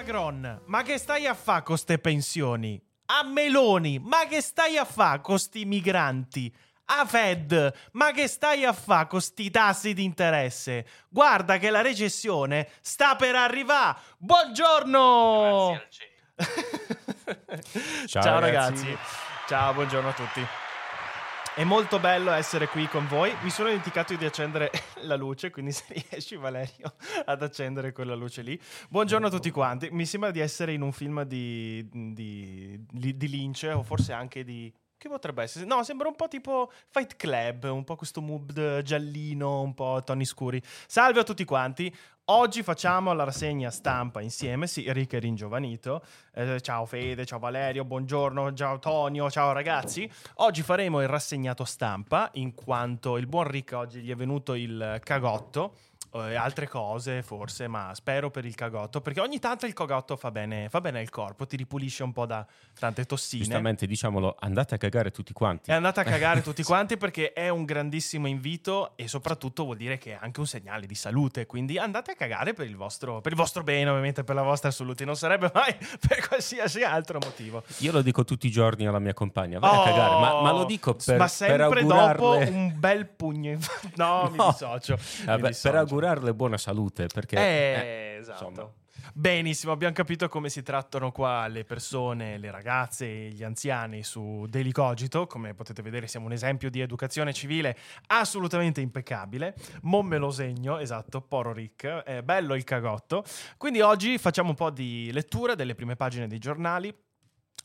Macron, ma che stai a fa con ste pensioni? A Meloni, ma che stai a fa con sti migranti? A Fed, ma che stai a fa con sti tassi di interesse? Guarda che la recessione sta per arrivare. Buongiorno! Ciao, Ciao ragazzi. ragazzi. Ciao, buongiorno a tutti. È molto bello essere qui con voi. Mi sono dimenticato di accendere la luce, quindi se riesci Valerio ad accendere quella luce lì. Buongiorno a tutti quanti. Mi sembra di essere in un film di, di, di- Lynch o forse anche di... Che potrebbe essere? No, sembra un po' tipo Fight Club, un po' questo mood giallino, un po' toni scuri. Salve a tutti quanti. Oggi facciamo la rassegna stampa insieme. Sì, Rick è ringiovanito. Eh, ciao Fede, ciao Valerio, buongiorno, ciao Tonio, ciao ragazzi. Oggi faremo il rassegnato stampa, in quanto il buon Rick oggi gli è venuto il cagotto. E altre cose forse, ma spero per il cagotto, perché ogni tanto il cagotto fa bene, fa bene al corpo, ti ripulisce un po' da tante tossine. Giustamente diciamolo, andate a cagare tutti quanti. È andata a cagare tutti quanti perché è un grandissimo invito e soprattutto vuol dire che è anche un segnale di salute. Quindi andate a cagare per il vostro, per il vostro bene, ovviamente per la vostra salute. Non sarebbe mai per qualsiasi altro motivo. Io lo dico tutti i giorni alla mia compagna, vai a cagare, ma, ma lo dico per, Oh, Ma per sempre dopo augurarle... un bel pugno. fa- No, mi No. dissocio. mi Vabbè, dissocio. per augurarle buona salute, perché... Eh, eh, esatto. insomma. Benissimo, abbiamo capito come si trattano qua le persone, le ragazze gli anziani su Daily Cogito. Come potete vedere siamo un esempio di educazione civile assolutamente impeccabile. Non me lo segno, esatto, poro Rick, è bello il cagotto. Quindi oggi facciamo un po' di lettura delle prime pagine dei giornali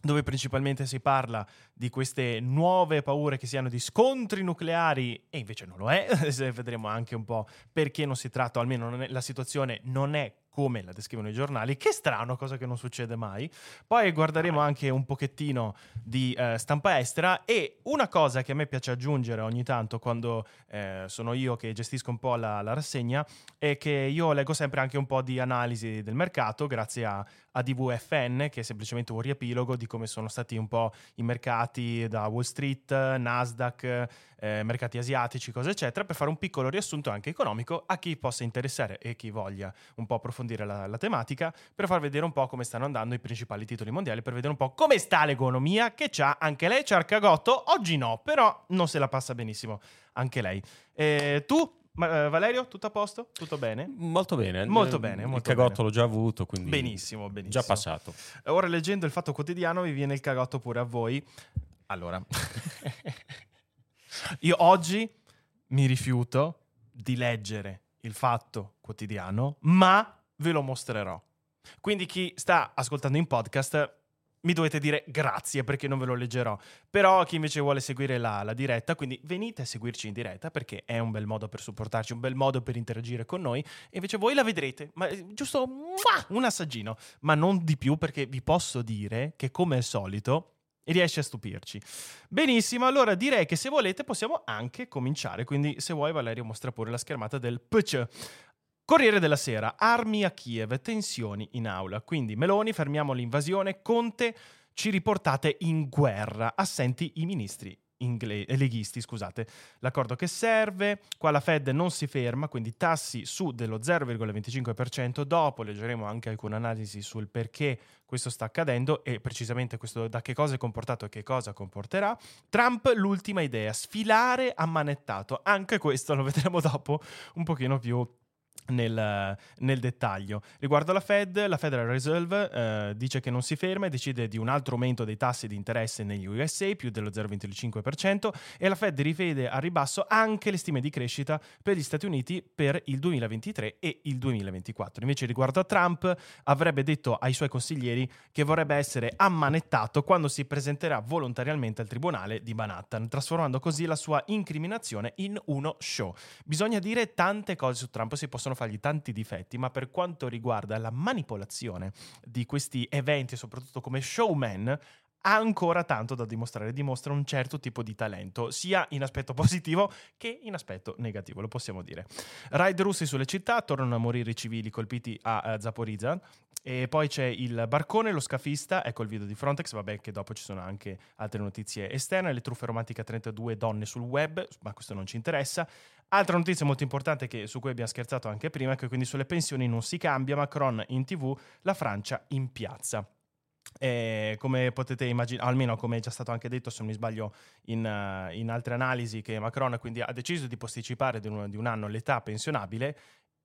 dove principalmente si parla di queste nuove paure che siano di scontri nucleari e invece non lo è, vedremo anche un po' perché non si tratta, almeno è- la situazione non è come la descrivono i giornali, che strano, cosa che non succede mai. Poi guarderemo anche un pochettino di eh, stampa estera e una cosa che a me piace aggiungere ogni tanto quando eh, sono io che gestisco un po' la, la rassegna è che io leggo sempre anche un po' di analisi del mercato grazie a, a DVFN che è semplicemente un riepilogo di come sono stati un po' i mercati da Wall Street, Nasdaq, eh, mercati asiatici, cose eccetera, per fare un piccolo riassunto anche economico a chi possa interessare e chi voglia un po' approfondire la, la tematica, per far vedere un po' come stanno andando i principali titoli mondiali, per vedere un po' come sta l'economia, che c'ha anche lei, c'ha il cagotto, oggi no, però non se la passa benissimo anche lei. Eh, tu, ma- eh, Valerio, tutto a posto? Tutto bene? Molto bene. Molto bene, Il molto cagotto bene. l'ho già avuto, quindi... Benissimo, benissimo. Già passato. Ora leggendo il Fatto Quotidiano vi viene il cagotto pure a voi. Allora, io oggi mi rifiuto di leggere il Fatto Quotidiano, ma ve lo mostrerò. Quindi chi sta ascoltando in podcast mi dovete dire grazie perché non ve lo leggerò. Però chi invece vuole seguire la, la diretta, quindi venite a seguirci in diretta perché è un bel modo per supportarci, un bel modo per interagire con noi. E invece voi la vedrete, ma eh, giusto un assaggino, ma non di più perché vi posso dire che come al solito riesce a stupirci. Benissimo, allora direi che se volete possiamo anche cominciare, quindi se vuoi Valerio mostra pure la schermata del PC. Corriere della Sera, armi a Kiev, tensioni in aula. Quindi Meloni, fermiamo l'invasione, Conte, ci riportate in guerra, assenti i ministri ingle- eh, leghisti, scusate. L'accordo che serve, qua la Fed non si ferma, quindi tassi su dello 0,25%, dopo leggeremo anche alcune analisi sul perché questo sta accadendo e precisamente questo da che cosa è comportato e che cosa comporterà. Trump l'ultima idea, sfilare ammanettato, anche questo lo vedremo dopo un pochino più nel, nel, dettaglio. Riguardo alla Fed, la Federal Reserve eh, dice che non si ferma e decide di un altro aumento dei tassi di interesse negli USA, più dello 0,25%, e la Fed rivede a ribasso anche le stime di crescita per gli Stati Uniti per il 2023 e il 2024. Invece riguardo a Trump, avrebbe detto ai suoi consiglieri che vorrebbe essere ammanettato quando si presenterà volontariamente al tribunale di Manhattan, trasformando così la sua incriminazione in uno show. Bisogna dire tante cose su Trump, si possono fargli tanti difetti, ma per quanto riguarda la manipolazione di questi eventi, soprattutto come showman, ha ancora tanto da dimostrare, dimostra un certo tipo di talento, sia in aspetto positivo che in aspetto negativo, lo possiamo dire. Raid russi sulle città, tornano a morire i civili colpiti a, a Zaporizhia, e poi c'è il barcone, lo scafista, ecco il video di Frontex, vabbè che dopo ci sono anche altre notizie esterne, le truffe romantiche a 32 donne sul web, ma questo non ci interessa. Altra notizia molto importante che, su cui abbiamo scherzato anche prima è che quindi sulle pensioni non si cambia, Macron in tv, la Francia in piazza. E come potete immaginare, almeno come è già stato anche detto, se non mi sbaglio, in, uh, in altre analisi, che Macron quindi ha deciso di posticipare di un, di un anno l'età pensionabile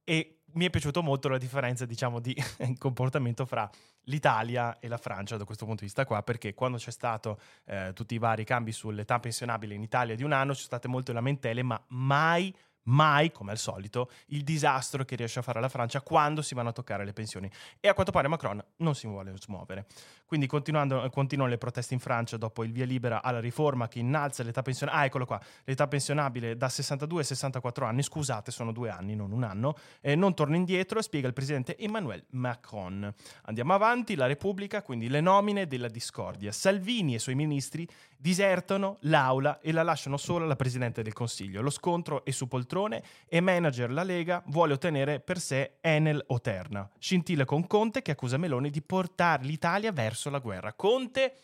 e mi è piaciuto molto la differenza, diciamo, di comportamento fra l'Italia e la Francia da questo punto di vista qua, perché quando c'è stato eh, tutti i vari cambi sull'età pensionabile in Italia di un anno, ci sono state molte lamentele, ma mai mai, come al solito, il disastro che riesce a fare la Francia quando si vanno a toccare le pensioni. E a quanto pare Macron non si vuole smuovere. Quindi continuano le proteste in Francia dopo il via libera alla riforma che innalza l'età pensionabile. Ah, eccolo qua, l'età pensionabile da 62 a 64 anni, scusate, sono due anni, non un anno, eh, non torna indietro, spiega il presidente Emmanuel Macron. Andiamo avanti, la Repubblica, quindi le nomine della discordia. Salvini e i suoi ministri disertano l'aula e la lasciano sola la Presidente del Consiglio. Lo scontro è su poltrone e manager la Lega vuole ottenere per sé Enel o Terna. Scintilla con Conte che accusa Meloni di portare l'Italia verso la guerra. Conte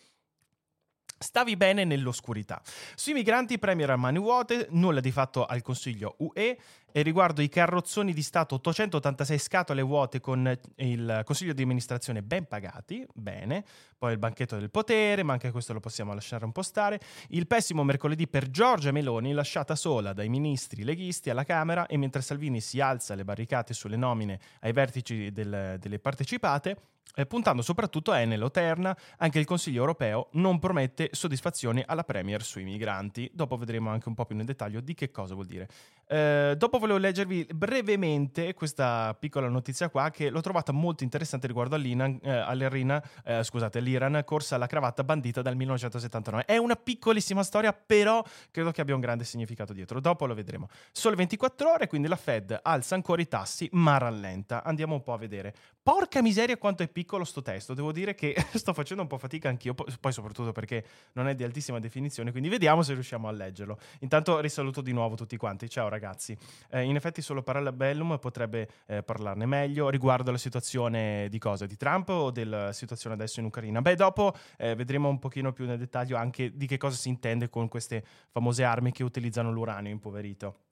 Stavi bene nell'oscurità. Sui migranti premier a mani vuote, nulla di fatto al Consiglio UE e riguardo i carrozzoni di Stato 886 scatole vuote con il Consiglio di amministrazione ben pagati, bene, poi il banchetto del potere, ma anche questo lo possiamo lasciare un po' stare, il pessimo mercoledì per Giorgia Meloni lasciata sola dai ministri leghisti alla Camera e mentre Salvini si alza le barricate sulle nomine ai vertici del, delle partecipate, eh, puntando soprattutto a Enel o Terna, anche il Consiglio europeo non promette soddisfazioni alla Premier sui migranti. Dopo vedremo anche un po' più nel dettaglio di che cosa vuol dire. Eh, dopo volevo leggervi brevemente questa piccola notizia qua che l'ho trovata molto interessante riguardo all'Iran, eh, all'Iran, eh, scusate, l'Iran corsa alla cravatta bandita dal 1979. È una piccolissima storia, però credo che abbia un grande significato dietro. Dopo lo vedremo. Sole 24 ore, quindi la Fed alza ancora i tassi, ma rallenta. Andiamo un po' a vedere. Porca miseria quanto è piccolo sto testo, devo dire che sto facendo un po' fatica anch'io, poi soprattutto perché non è di altissima definizione, quindi vediamo se riusciamo a leggerlo. Intanto risaluto di nuovo tutti quanti, ciao ragazzi. Eh, in effetti solo Parallabellum potrebbe eh, parlarne meglio riguardo alla situazione di cosa? Di Trump o della situazione adesso in Ucraina? Beh, dopo eh, vedremo un pochino più nel dettaglio anche di che cosa si intende con queste famose armi che utilizzano l'uranio impoverito.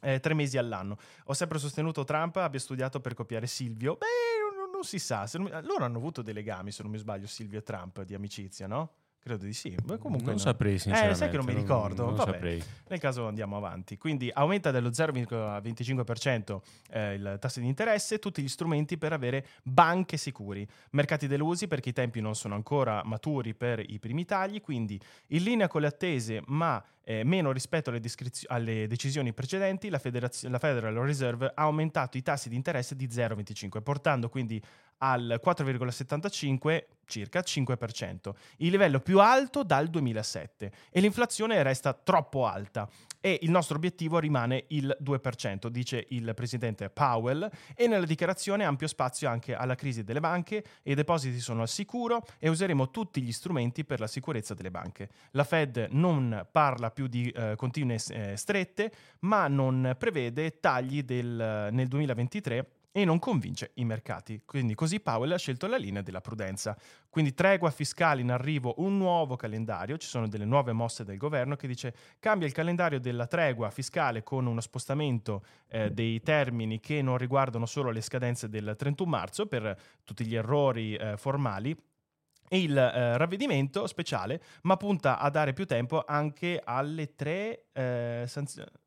Eh, tre mesi all'anno. Ho sempre sostenuto Trump abbia studiato per copiare Silvio. Beh, si sa. Non. Loro hanno avuto dei legami, se non mi sbaglio, Silvio e Trump di amicizia, no? Credo di sì. Beh, comunque non no. saprei, sinceramente. Eh, sai che non mi ricordo. Non, non Vabbè, nel caso andiamo avanti. Quindi aumenta dello 0,25% eh, il tasso di interesse tutti gli strumenti per avere banche sicuri. Mercati delusi perché i tempi non sono ancora maturi per i primi tagli, quindi in linea con le attese, ma eh, meno rispetto alle, descriz- alle, decisioni precedenti, la, Federaz- la Federal Reserve ha aumentato i tassi di interesse di 0,25, portando quindi al 4,75 circa 5%, il livello più alto dal 2007 e l'inflazione resta troppo alta e il nostro obiettivo rimane il 2%, dice il presidente Powell e nella dichiarazione ampio spazio anche alla crisi delle banche i depositi sono al sicuro e useremo tutti gli strumenti per la sicurezza delle banche. La Fed non parla più di eh, continue eh, strette, ma non prevede tagli del, nel 2023 e non convince i mercati. Quindi così Powell ha scelto la linea della prudenza. Quindi tregua fiscale in arrivo, un nuovo calendario, ci sono delle nuove mosse del governo che dice cambia il calendario della tregua fiscale con uno spostamento eh, dei termini che non riguardano solo le scadenze del 31 marzo per tutti gli errori eh, formali e il eh, ravvedimento speciale, ma punta a dare più tempo anche alle tre eh, sanzioni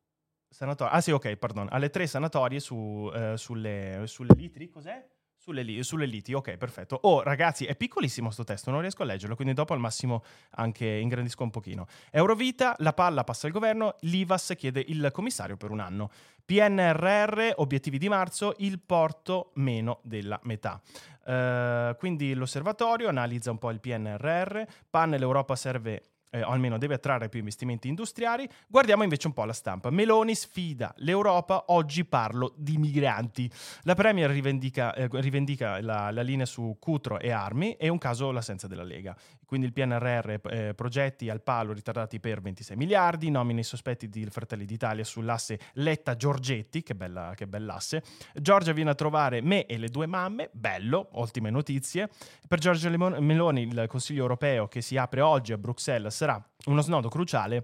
sanatorie. Ah sì, ok, pardon. Alle tre sanatorie su, eh, sulle, sulle litri, cos'è? Sulle, li- sulle liti, ok, perfetto. Oh, ragazzi, è piccolissimo sto testo, non riesco a leggerlo, quindi dopo al massimo anche ingrandisco un pochino. Eurovita, la palla passa al governo, l'IVAS chiede il commissario per un anno. PNRR, obiettivi di marzo, il porto meno della metà. Uh, quindi l'osservatorio analizza un po' il PNRR, PAN l'Europa serve eh, o almeno deve attrarre più investimenti industriali. Guardiamo invece un po' la stampa. Meloni sfida l'Europa, oggi parlo di migranti. La Premier rivendica, eh, rivendica la, la, linea su Cutro e armi e un caso l'assenza della Lega. Quindi il PNRR, eh, progetti al palo ritardati per 26 miliardi, nomine sospetti di Fratelli d'Italia sull'asse Letta-Giorgetti, che, bella, che bell'asse. Giorgia viene a trovare me e le due mamme, bello, ottime notizie. Per Giorgia Meloni il Consiglio europeo che si apre oggi a Bruxelles sarà uno snodo cruciale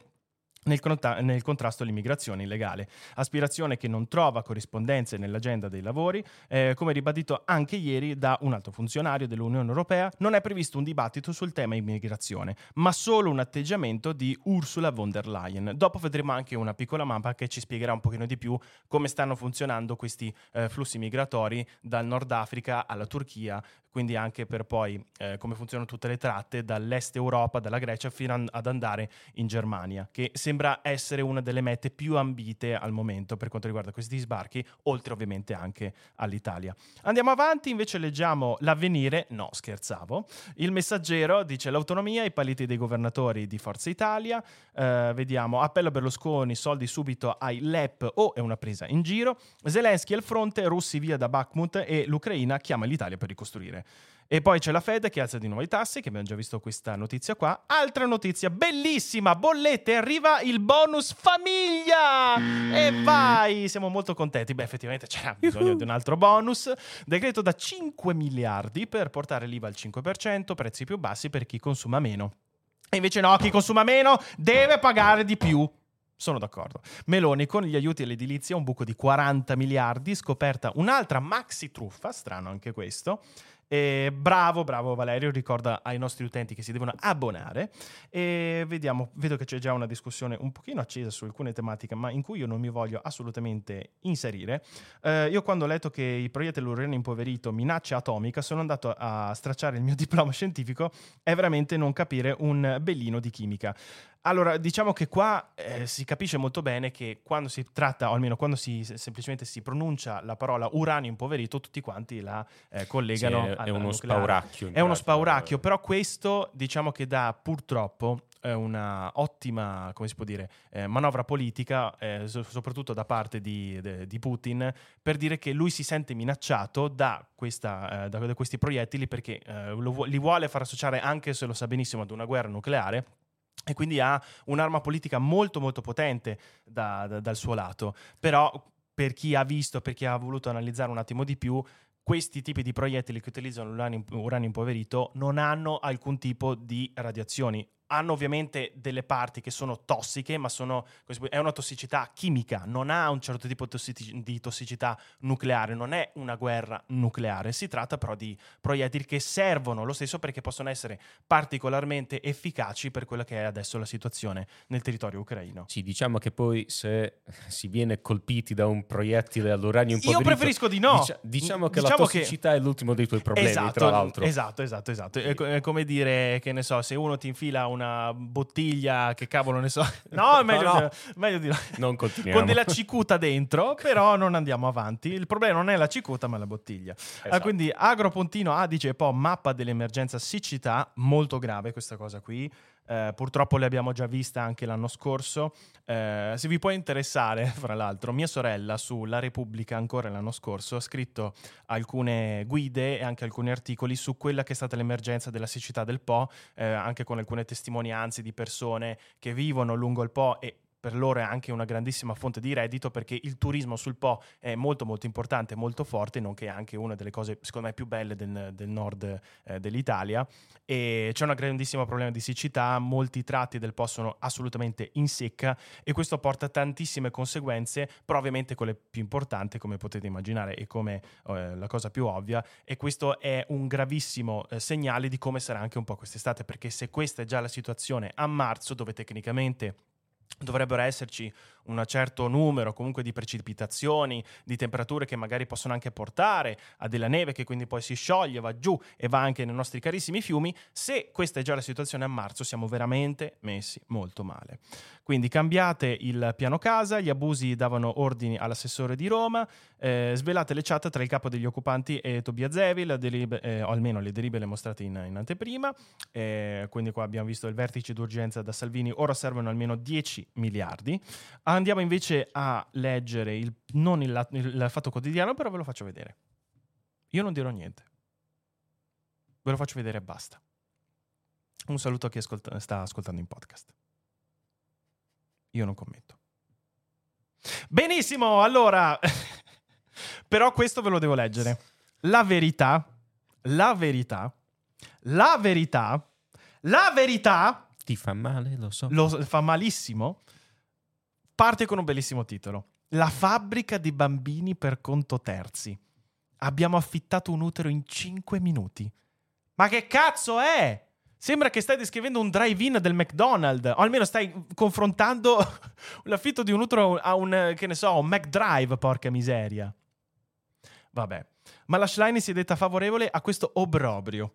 nel, conta- nel, contrasto all'immigrazione illegale. Aspirazione che non trova corrispondenze nell'agenda dei lavori. Eh, come ribadito anche ieri da un altro funzionario dell'Unione Europea, non è previsto un dibattito sul tema immigrazione, ma solo un atteggiamento di Ursula von der Leyen. Dopo vedremo anche una piccola mappa che ci spiegherà un pochino di più come stanno funzionando questi eh, flussi migratori dal Nord Africa alla Turchia, quindi anche per poi eh, come funzionano tutte le tratte dall'est Europa, dalla Grecia, fino ad andare in Germania, che sembra essere una delle mete più ambite al momento per quanto riguarda questi sbarchi, oltre ovviamente anche all'Italia. Andiamo avanti, invece leggiamo l'avvenire, no scherzavo, il messaggero dice l'autonomia, i paliti dei governatori di Forza Italia, eh, vediamo appello a Berlusconi, soldi subito ai LEP o è una presa in giro, Zelensky al fronte, russi via da Bakhmut e l'Ucraina chiama l'Italia per ricostruire. E poi c'è la Fed che alza di nuovo i tassi, che abbiamo già visto questa notizia qua. Altra notizia bellissima, bollette, arriva il bonus famiglia! E vai, siamo molto contenti. Beh, effettivamente c'era bisogno di un altro bonus. Decreto da 5 miliardi per portare l'IVA al 5%, prezzi più bassi per chi consuma meno. E invece no, chi consuma meno deve pagare di più. Sono d'accordo. Meloni con gli aiuti all'edilizia, un buco di 40 miliardi, scoperta un'altra maxi truffa, strano anche questo. E bravo, bravo Valerio, ricorda ai nostri utenti che si devono abbonare. E vediamo, vedo che c'è già una discussione un pochino accesa su alcune tematiche, ma in cui io non mi voglio assolutamente inserire. Eh, io quando ho letto che i proiettili uranium impoverito minaccia atomica, sono andato a stracciare il mio diploma scientifico e veramente non capire un bellino di chimica. Allora, diciamo che qua eh, si capisce molto bene che quando si tratta, o almeno quando si, semplicemente si pronuncia la parola uranio impoverito, tutti quanti la eh, collegano sì, è, è uno spauracchio. È uno spauracchio, però questo diciamo che dà purtroppo una ottima, come si può dire, eh, manovra politica, eh, soprattutto da parte di, de, di, Putin, per dire che lui si sente minacciato da, questa, eh, da, da questi proiettili perché eh, lo, li vuole far associare, anche se lo sa benissimo, ad una guerra nucleare e quindi ha un'arma politica molto molto potente da, da, dal suo lato. Però per chi ha visto, per chi ha voluto analizzare un attimo di più, questi tipi di proiettili che utilizzano l'uranio, uranio impoverito non hanno alcun tipo di radiazioni hanno ovviamente delle parti che sono tossiche, ma sono, è una tossicità chimica, non ha un certo tipo di tossicità nucleare, non è una guerra nucleare, si tratta però di proiettili che servono lo stesso perché possono essere particolarmente efficaci per quella che è adesso la situazione nel territorio ucraino. Sì, diciamo che poi se si viene colpiti da un proiettile all'uranio impoverito... Io preferisco di no! Dicia- diciamo che diciamo la tossicità che... è l'ultimo dei tuoi problemi, esatto, tra l'altro. Esatto, esatto, esatto. È come dire, che ne so, se uno ti infila una una bottiglia che cavolo ne so. No, meglio, no, no. Di, meglio di no. Non continuiamo. Con della cicuta dentro, però non andiamo avanti. Il problema non è la cicuta, ma la bottiglia. Ah, esatto. Ah, quindi Agropontino A dice poi mappa dell'emergenza siccità, molto grave questa cosa qui. Eh, purtroppo le abbiamo già viste anche l'anno scorso. Eh, se vi può interessare, fra l'altro, mia sorella su La Repubblica ancora l'anno scorso ha scritto alcune guide e anche alcuni articoli su quella che è stata l'emergenza della siccità del Po, eh, anche con alcune testimonianze di persone che vivono lungo il Po e per loro è anche una grandissima fonte di reddito perché il turismo sul Po è molto molto importante, molto forte, nonché anche una delle cose secondo me più belle del, del nord eh, dell'Italia. E c'è un grandissimo problema di siccità, molti tratti del Po sono assolutamente in secca e questo porta tantissime conseguenze, però ovviamente quelle più importanti come potete immaginare e come eh, la cosa più ovvia e questo è un gravissimo eh, segnale di come sarà anche un po' quest'estate perché se questa è già la situazione a marzo dove tecnicamente dovrebbero esserci un certo numero comunque di precipitazioni, di temperature che magari possono anche portare a della neve che quindi poi si scioglie, va giù e va anche nei nostri carissimi fiumi, se questa è già la situazione a marzo siamo veramente messi molto male. Quindi cambiate il piano casa, gli abusi davano ordini all'assessore di Roma, eh, svelate le chat tra il capo degli occupanti e Tobia Zevi, delib- eh, o almeno le delibere mostrate in, in anteprima, eh, quindi qua abbiamo visto il vertice d'urgenza da Salvini, ora servono almeno 10 miliardi. Andiamo invece a leggere il, non il, il fatto quotidiano, però ve lo faccio vedere. Io non dirò niente. Ve lo faccio vedere e basta. Un saluto a chi ascolta, sta ascoltando in podcast. Io non commento. Benissimo, allora, però questo ve lo devo leggere. La verità, la verità, la verità, la verità... Ti fa male, lo so. Lo fa malissimo Parte con un bellissimo titolo. La fabbrica di bambini per conto terzi. Abbiamo affittato un utero in 5 minuti. Ma che cazzo è? Sembra che stai descrivendo un drive-in del McDonald's, o almeno stai confrontando l'affitto di un utero a un, che ne so, un McDrive, porca miseria. Vabbè. Ma la Schlein si è detta favorevole a questo obbrobrio.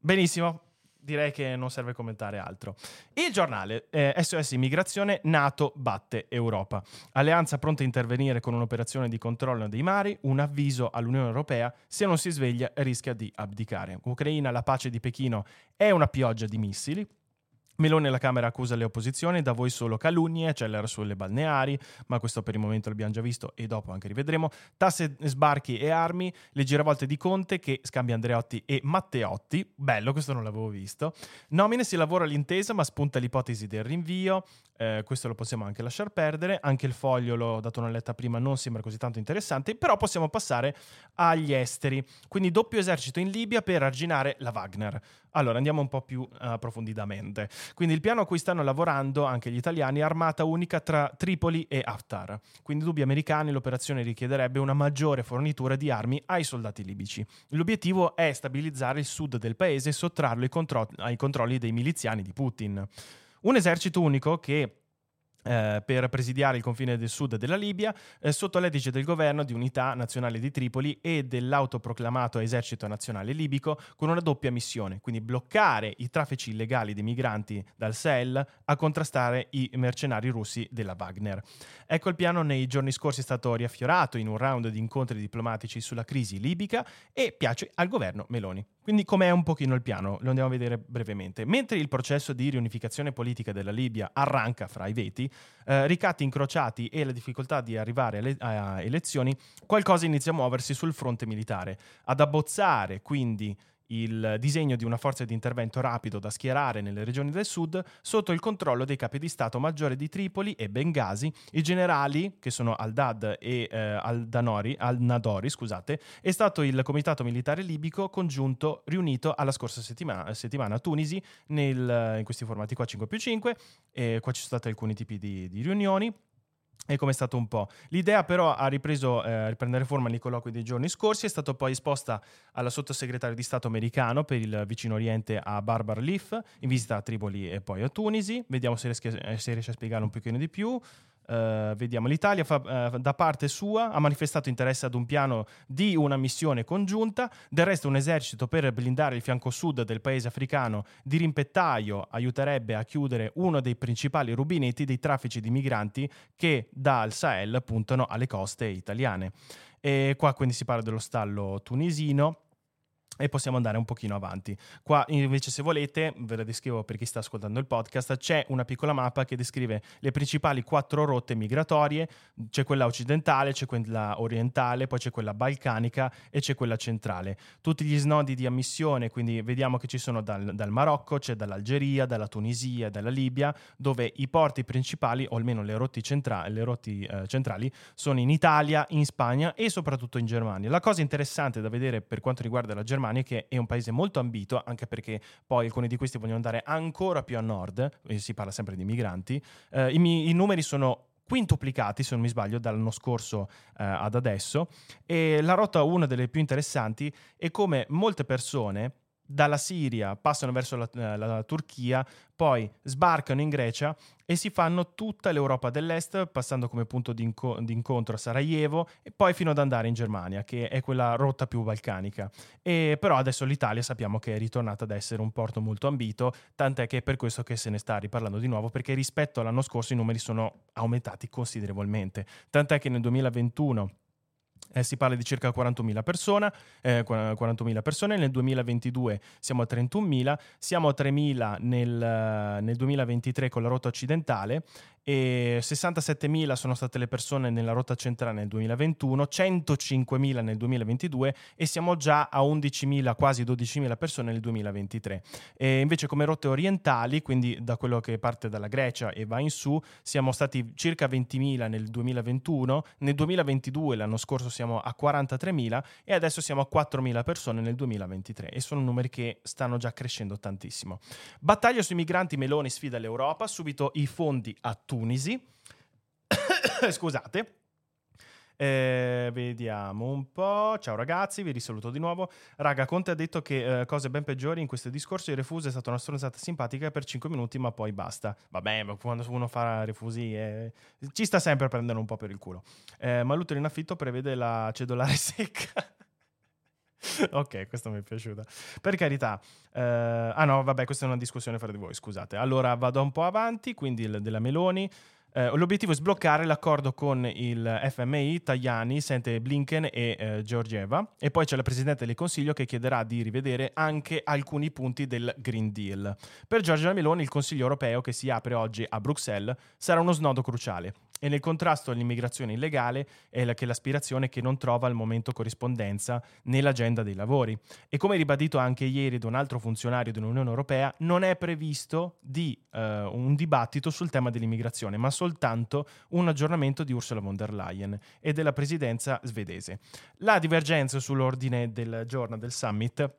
Benissimo, direi che non serve commentare altro. Il giornale eh, SOS Immigrazione, NATO batte Europa. Alleanza pronta a intervenire con un'operazione di controllo dei mari, un avviso all'Unione Europea, se non si sveglia rischia di abdicare. Ucraina, la pace di Pechino è una pioggia di missili, Meloni alla Camera accusa le opposizioni, da voi solo calunnie, accelera sulle balneari, ma questo per il momento l'abbiamo già visto e dopo anche rivedremo. Tasse, sbarchi e armi, le giravolte di Conte che scambia Andreotti e Matteotti, bello, questo non l'avevo visto. Nomine si lavora all'intesa ma spunta l'ipotesi del rinvio, eh, questo lo possiamo anche lasciar perdere, anche il foglio l'ho dato una letta prima, non sembra così tanto interessante, però possiamo passare agli esteri, quindi doppio esercito in Libia per arginare la Wagner. Allora andiamo un po' più approfonditamente. Quindi il piano a cui stanno lavorando anche gli italiani è armata unica tra Tripoli e Haftar. Quindi dubbi americani l'operazione richiederebbe una maggiore fornitura di armi ai soldati libici. L'obiettivo è stabilizzare il sud del paese e sottrarlo ai, contro- ai controlli dei miliziani di Putin. Un esercito unico che eh, per presidiare il confine del sud della Libia, eh, sotto l'edice del governo di unità nazionale di Tripoli e dell'autoproclamato esercito nazionale libico con una doppia missione, quindi bloccare i traffici illegali di migranti dal Sahel a contrastare i mercenari russi della Wagner. Ecco il piano nei giorni scorsi è stato riaffiorato in un round di incontri diplomatici sulla crisi libica e piace al governo Meloni. Quindi com'è un pochino il piano? Lo andiamo a vedere brevemente. Mentre il processo di riunificazione politica della Libia arranca fra i veti, eh, ricatti incrociati e la difficoltà di arrivare alle, a elezioni, qualcosa inizia a muoversi sul fronte militare. Ad abbozzare quindi il disegno di una forza di intervento rapido da schierare nelle regioni del sud sotto il controllo dei capi di Stato maggiore di Tripoli e Bengasi, i generali che sono Al-Dad e eh, Al-Danori, Al-Nadori, scusate, è stato il comitato militare libico congiunto riunito alla scorsa settimana, settimana a Tunisi nel, in questi formati qua 5 più 5, e qua ci sono stati alcuni tipi di, di riunioni e come è stato un po'. L'idea però ha ripreso eh, a riprendere forma nei colloqui dei giorni scorsi, è stata poi esposta alla sottosegretaria di Stato americano per il vicino Oriente a Barbara Leaf, in visita a Tripoli e poi a Tunisi. Vediamo se riesce, eh, se riesce a spiegare un pochino di più. Uh, vediamo, l'Italia fa, uh, da parte sua ha manifestato interesse ad un piano di una missione congiunta, del resto un esercito per blindare il fianco sud del paese africano di rimpettaio aiuterebbe a chiudere uno dei principali rubinetti dei traffici di migranti che dal Sahel puntano alle coste italiane. E qua quindi si parla dello stallo tunisino e possiamo andare un pochino avanti. Qua invece se volete, ve la descrivo per chi sta ascoltando il podcast, c'è una piccola mappa che descrive le principali quattro rotte migratorie, c'è quella occidentale, c'è quella orientale, poi c'è quella balcanica e c'è quella centrale. Tutti gli snodi di ammissione, quindi vediamo che ci sono dal, dal Marocco, c'è dall'Algeria, dalla Tunisia, dalla Libia, dove i porti principali, o almeno le rotte, centra- le rotte eh, centrali, sono in Italia, in Spagna e soprattutto in Germania. La cosa interessante da vedere per quanto riguarda la Germania Germania, che è un paese molto ambito, anche perché poi alcuni di questi vogliono andare ancora più a nord, e si parla sempre di migranti. Eh, i, i, numeri sono quintuplicati, se non mi sbaglio, dall'anno scorso eh, ad adesso. E la rotta, una delle più interessanti, è come molte persone dalla Siria passano verso la, eh, la, Turchia, poi sbarcano in Grecia e si fanno tutta l'Europa dell'Est, passando come punto di, inco- incontro a Sarajevo e poi fino ad andare in Germania, che è quella rotta più balcanica. E però adesso l'Italia sappiamo che è ritornata ad essere un porto molto ambito, tant'è che è per questo che se ne sta riparlando di nuovo, perché rispetto all'anno scorso i numeri sono aumentati considerevolmente. Tant'è che nel 2021 eh, si parla di circa 40.000 persone, eh, 40.000 persone, nel 2022 siamo a 31.000, siamo a 3.000 nel, nel 2023 con la rotta occidentale e 67.000 sono state le persone nella rotta centrale nel 2021, 105.000 nel 2022 e siamo già a 11.000, quasi 12.000 persone nel 2023. E invece come rotte orientali, quindi da quello che parte dalla Grecia e va in su, siamo stati circa 20.000 nel 2021, nel 2022 l'anno scorso siamo a 43.000 e adesso siamo a 4.000 persone nel 2023 e sono numeri che stanno già crescendo tantissimo. Battaglia sui migranti, Meloni sfida l'Europa, subito i fondi a tutti Tunisi. Scusate. Eh, vediamo un po'. Ciao ragazzi, vi risaluto di nuovo. Raga, Conte ha detto che eh, cose ben peggiori in questo discorso. Il refuso è stata una stronzata simpatica per 5 minuti, ma poi basta. Vabbè, ma quando uno fa refusi eh, ci sta sempre a prendere un po' per il culo. Eh, ma l'utero in affitto prevede la cedolare secca. ok, questo mi è piaciuta. Per carità. Uh, ah no, vabbè, questa è una discussione fra di voi, scusate. Allora vado un po' avanti, quindi il, della Meloni. Uh, l'obiettivo è sbloccare l'accordo con il FMI, Tajani, sente Blinken e uh, Georgieva. E poi c'è la Presidente del Consiglio che chiederà di rivedere anche alcuni punti del Green Deal. Per Giorgia Meloni il Consiglio europeo che si apre oggi a Bruxelles sarà uno snodo cruciale e nel contrasto all'immigrazione illegale è la, che l'aspirazione che non trova al momento corrispondenza nell'agenda dei lavori. E come ribadito anche ieri da un altro funzionario dell'Unione Europea, non è previsto di, uh, un dibattito sul tema dell'immigrazione, ma soltanto un aggiornamento di Ursula von der Leyen e della presidenza svedese. La divergenza sull'ordine del giorno del summit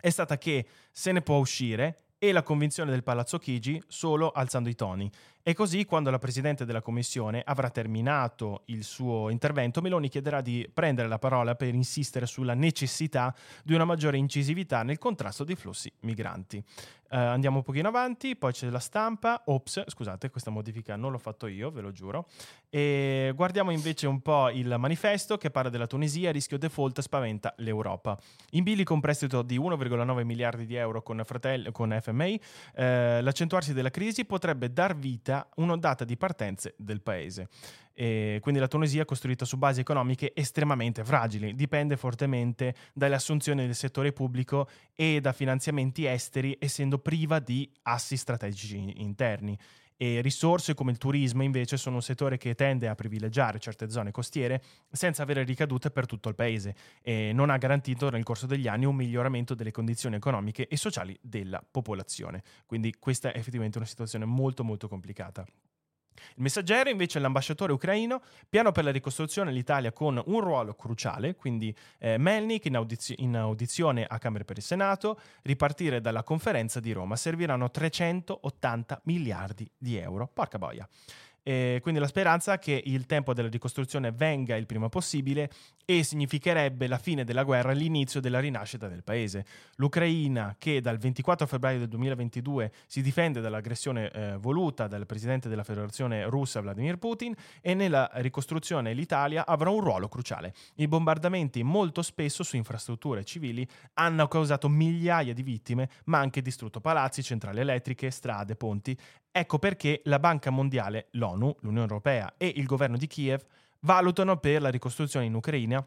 è stata che se ne può uscire e la convinzione del Palazzo Chigi solo alzando i toni. E così, quando la Presidente della Commissione avrà terminato il suo intervento, Meloni chiederà di prendere la parola per insistere sulla necessità di una maggiore incisività nel contrasto dei flussi migranti. Uh, andiamo un pochino avanti, poi c'è la stampa. Ops, scusate, questa modifica non l'ho fatto io, ve lo giuro. E guardiamo invece un po' il manifesto che parla della Tunisia, rischio default spaventa l'Europa. In bilico un prestito di 1,9 miliardi di euro con, fratelli, con FMI, eh, l'accentuarsi della crisi potrebbe dar vita un'ondata di partenze del paese. E quindi la Tunisia è costruita su basi economiche estremamente fragili, dipende fortemente dalle assunzioni del settore pubblico e da finanziamenti esteri, essendo priva di assi strategici interni. E risorse come il turismo invece sono un settore che tende a privilegiare certe zone costiere senza avere ricadute per tutto il paese e non ha garantito nel corso degli anni un miglioramento delle condizioni economiche e sociali della popolazione. Quindi questa è effettivamente una situazione molto molto complicata. Il messaggero invece è l'ambasciatore ucraino, piano per la ricostruzione l'Italia con un ruolo cruciale, quindi eh, Melnik in, audizio- in, audizione a Camere per il Senato, ripartire dalla conferenza di Roma, serviranno 380 miliardi di euro. Porca boia. E quindi la speranza che il tempo della ricostruzione venga il prima possibile e significherebbe la fine della guerra e l'inizio della rinascita del paese. L'Ucraina, che dal 24 febbraio del 2022 si difende dall'aggressione eh, voluta dal presidente della federazione russa Vladimir Putin, e nella ricostruzione l'Italia avrà un ruolo cruciale. I bombardamenti molto spesso su infrastrutture civili hanno causato migliaia di vittime, ma anche distrutto palazzi, centrali elettriche, strade, ponti Ecco perché la Banca Mondiale, l'ONU, l'Unione Europea e il governo di Kiev valutano per la ricostruzione in Ucraina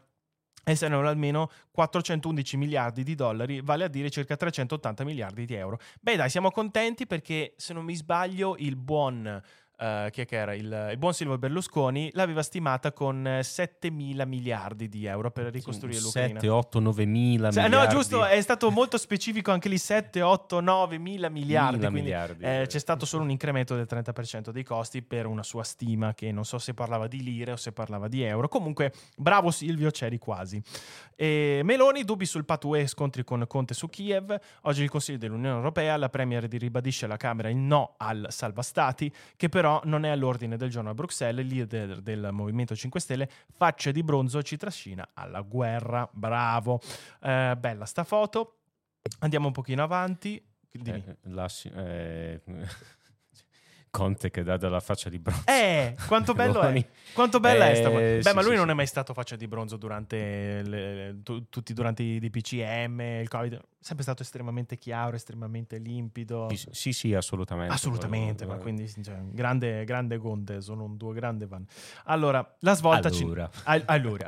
e saranno almeno 411 miliardi di dollari, vale a dire circa 380 miliardi di euro. Beh dai, siamo contenti perché se non mi sbaglio il buon Uh, chi è che era? Il, il, buon Silvio Berlusconi l'aveva stimata con 7 mila miliardi di euro per ricostruire l'Ucraina. 7, 8, 9 mila sì, miliardi. No, giusto, è stato molto specifico anche lì, 7, 8, 9 mila miliardi. Mila quindi, miliardi eh, c'è stato solo un incremento del 30% dei costi per una sua stima che non so se parlava di lire o se parlava di euro. Comunque, bravo Silvio, c'eri quasi. E Meloni, dubbi sul patue scontri con Conte su Kiev. Oggi il Consiglio dell'Unione Europea, la Premier ribadisce alla Camera il no al salva stati, che però non è all'ordine del giorno a Bruxelles, il leader del Movimento 5 Stelle, faccia di bronzo, ci trascina alla guerra. Bravo. Eh, bella sta foto. Andiamo un pochino avanti. Eh, lasci, eh, Conte che dà della faccia di bronzo. Eh, quanto bello è. Quanto bella eh, è sta Beh, sì, ma lui sì, non sì. è mai stato faccia di bronzo durante le, tu, tutti durante i DPCM, il Covid. È sempre stato estremamente chiaro, estremamente limpido. Sì, sì, assolutamente. Assolutamente, ma quindi cioè, grande, grande Conte, sono un due grande fan. Allora, la svolta allora. Ci... allora.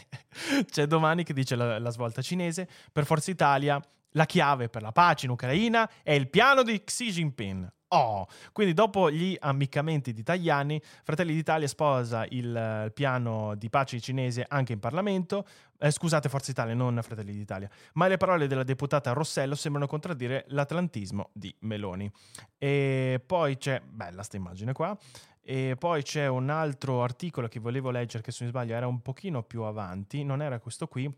C'è domani che dice la, la svolta cinese per Forza Italia la chiave per la pace in Ucraina è il piano di Xi Jinping. Oh, quindi dopo gli ammiccamenti di Tajani, Fratelli d'Italia sposa il, il piano di pace cinese anche in Parlamento. Eh, scusate, Forza Italia, non Fratelli d'Italia. Ma le parole della deputata Rossello sembrano contraddire l'atlantismo di Meloni. E poi c'è, bella sta immagine qua, e poi c'è un altro articolo che volevo leggere che se non sbaglio era un pochino più avanti, non era questo qui,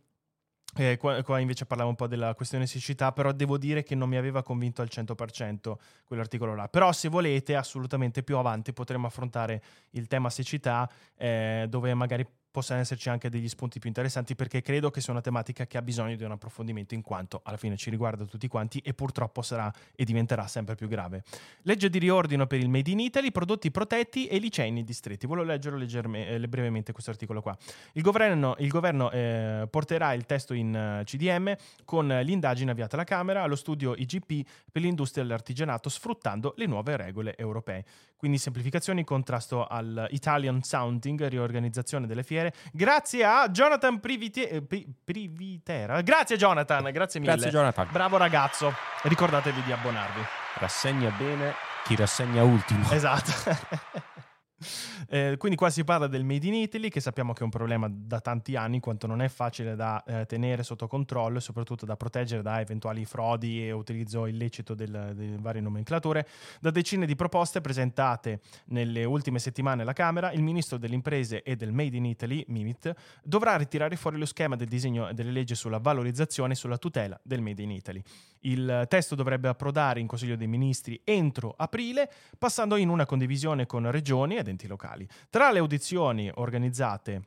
eh, qua, qua, invece parlavo un po' della questione siccità, però devo dire che non mi aveva convinto al 100% quell'articolo là. Però se volete, assolutamente più avanti potremo affrontare il tema siccità, eh, dove magari possano esserci anche degli spunti più interessanti perché credo che sia una tematica che ha bisogno di un approfondimento in quanto alla fine ci riguarda tutti quanti e purtroppo sarà e diventerà sempre più grave. Legge di riordino per il Made in Italy, prodotti protetti e licei nei distretti. Volevo leggere leggerme, eh, brevemente questo articolo qua. Il governo, il governo eh, porterà il testo in eh, CDM con l'indagine avviata alla Camera allo studio IGP per l'industria dell'artigianato sfruttando le nuove regole europee. Quindi semplificazioni, contrasto al Italian Sounding, riorganizzazione delle fiere. Grazie a Jonathan Privite- eh, Privitera. Grazie Jonathan, grazie mille. Grazie Jonathan. Bravo ragazzo. Ricordatevi di abbonarvi. Rassegna bene chi rassegna ultimo. Esatto. Eh, quindi qua si parla del Made in Italy, che sappiamo che è un problema da tanti anni, in quanto non è facile da eh, tenere sotto controllo e soprattutto da proteggere da eventuali frodi e utilizzo illecito del, delle varie nomenclature. Da decine di proposte presentate nelle ultime settimane alla Camera, il ministro delle imprese e del Made in Italy, Mimit, dovrà ritirare fuori lo schema del disegno delle leggi sulla valorizzazione e sulla tutela del Made in Italy. Il testo dovrebbe approdare in Consiglio dei Ministri entro aprile, passando in una condivisione con regioni ed enti locali. Tra le audizioni organizzate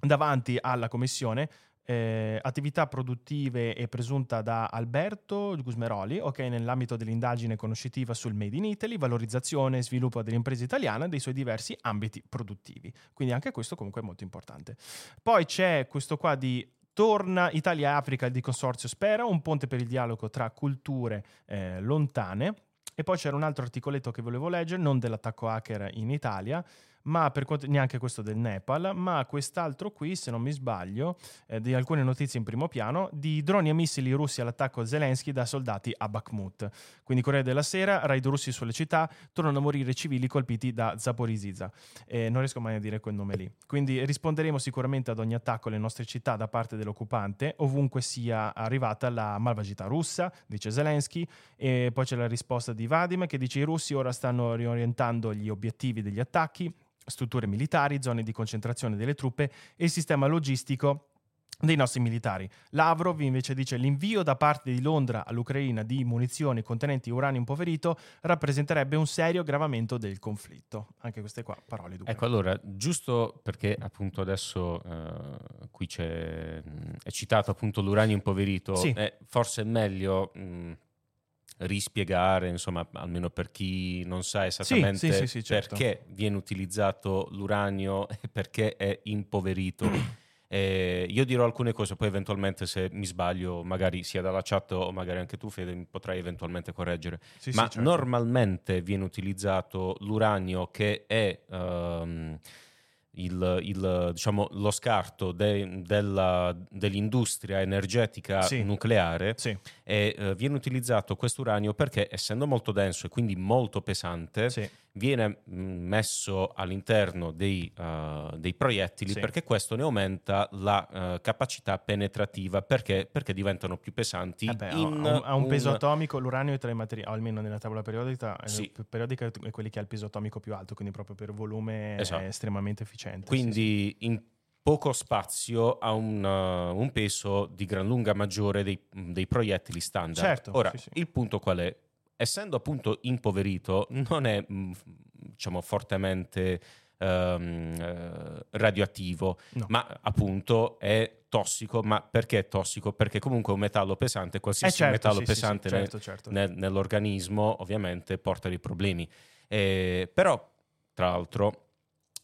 davanti alla Commissione, eh, attività produttive e presunta da Alberto Gusmeroli, ok, nell'ambito dell'indagine conoscitiva sul Made in Italy, valorizzazione e sviluppo dell'impresa italiana e dei suoi diversi ambiti produttivi. Quindi anche questo comunque è molto importante. Poi c'è questo qua di Torna Italia-Africa di Consorzio Spera, un ponte per il dialogo tra culture eh, lontane. E poi c'era un altro articoletto che volevo leggere, non dell'attacco hacker in Italia, ma per quanto, neanche questo del Nepal, ma quest'altro qui, se non mi sbaglio, eh, di alcune notizie in primo piano, di droni e missili russi all'attacco a Zelensky da soldati a Bakhmut. Quindi Corriere della Sera, raid russi sulle città, tornano a morire civili colpiti da Zaporizhzhia. Eh, non riesco mai a dire quel nome lì. Quindi risponderemo sicuramente ad ogni attacco alle nostre città da parte dell'occupante, ovunque sia arrivata la malvagità russa, dice Zelensky, e poi c'è la risposta di Vadim che dice i russi ora stanno riorientando gli obiettivi degli attacchi strutture militari, zone di concentrazione delle truppe e il sistema logistico dei nostri militari. Lavrov invece dice l'invio da parte di Londra all'Ucraina di munizioni contenenti uranio impoverito rappresenterebbe un serio aggravamento del conflitto. Anche queste qua parole dure. Ecco, allora, giusto perché appunto adesso eh, qui c'è, è citato appunto l'uranio impoverito, sì. eh, forse è meglio... Mh, rispiegare, insomma, almeno per chi non sa esattamente sì, sì, sì, certo. perché viene utilizzato l'uranio e perché è impoverito. Eh, io dirò alcune cose, poi eventualmente se mi sbaglio, magari sia dalla chat o magari anche tu, Fede, mi potrai eventualmente correggere. Sì, Ma sì, certo. normalmente viene utilizzato l'uranio che è um, il, il, diciamo, lo scarto de, della, dell'industria energetica Sì. nucleare Sì, e eh, viene utilizzato questo uranio perché essendo molto denso e quindi molto pesante sì. Viene mh, messo all'interno dei, uh, dei proiettili Sì. perché questo ne aumenta la uh, capacità penetrativa perché, perché diventano più pesanti Eh beh, ha- un, un peso atomico, l'uranio è tra i materiali, almeno nella tavola periodica, eh, Sì. periodica è quelli che ha il peso atomico più alto, quindi proprio per volume Esatto. è estremamente efficiente. sì, quindi in poco spazio ha un, uh, un peso di gran lunga maggiore dei, dei proiettili standard. Certo, Ora, sì, sì. il punto qual è? Essendo appunto impoverito, non è mh, diciamo fortemente ehm, eh, radioattivo, No. ma appunto è tossico. Ma perché è tossico? Perché comunque è un metallo pesante, Eh, qualsiasi certo, metallo sì, sì, sì, pesante nel- certo, certo. nel- nell'organismo ovviamente porta dei problemi. Eh, però, tra l'altro,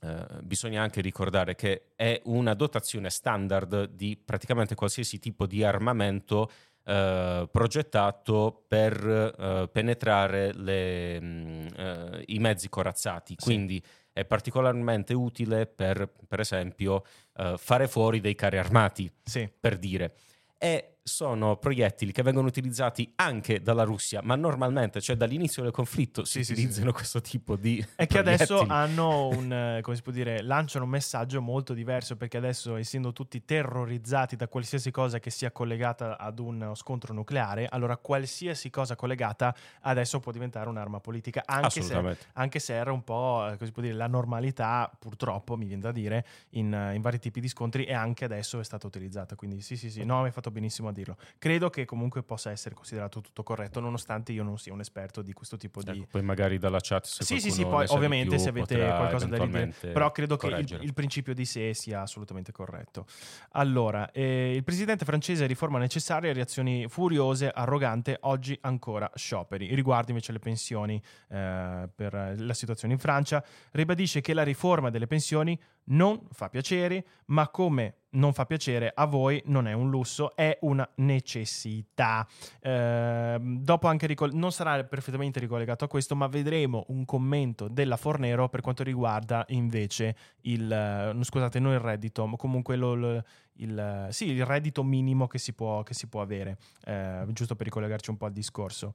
eh, bisogna anche ricordare che è una dotazione standard di praticamente qualsiasi tipo di armamento eh, progettato per eh, penetrare le, mh, eh, i mezzi corazzati. Sì. Quindi è particolarmente utile per, per esempio, eh, fare fuori dei carri armati Sì. per dire. E sono proiettili che vengono utilizzati anche dalla Russia, ma normalmente, cioè dall'inizio del conflitto, si Sì, sì, utilizzano questo tipo di. È che adesso hanno un, eh, come si può dire, lanciano un messaggio molto diverso perché adesso, essendo tutti terrorizzati da qualsiasi cosa che sia collegata ad uno scontro nucleare, allora qualsiasi cosa collegata adesso può diventare un'arma politica, anche se, anche se era un po', eh, come si può dire, la normalità, purtroppo, mi viene da dire, in, eh, in vari tipi di scontri e anche adesso è stata utilizzata. Quindi sì, sì, sì, no, mi hai fatto benissimo a dirlo. Credo che comunque possa essere considerato tutto corretto, nonostante io non sia un esperto di questo tipo di... Ecco, poi magari dalla chat se Sì, sì, sì, poi ovviamente se avete qualcosa da ridire, però credo che il, il principio di sé sia assolutamente corretto. Allora, eh, il presidente francese riforma necessaria, reazioni furiose, arrogante, oggi ancora scioperi. Riguardo invece le pensioni eh, per la situazione in Francia, ribadisce che la riforma delle pensioni non fa piacere, ma come non fa piacere a voi non è un lusso, è una necessità. Ehm, dopo anche ricol- non sarà perfettamente ricollegato a questo, ma vedremo un commento della Fornero per quanto riguarda invece il eh, scusate, non il reddito, ma comunque lo- lo- il, sì, il reddito minimo che si può, che si può avere, eh, giusto per ricollegarci un po' al discorso.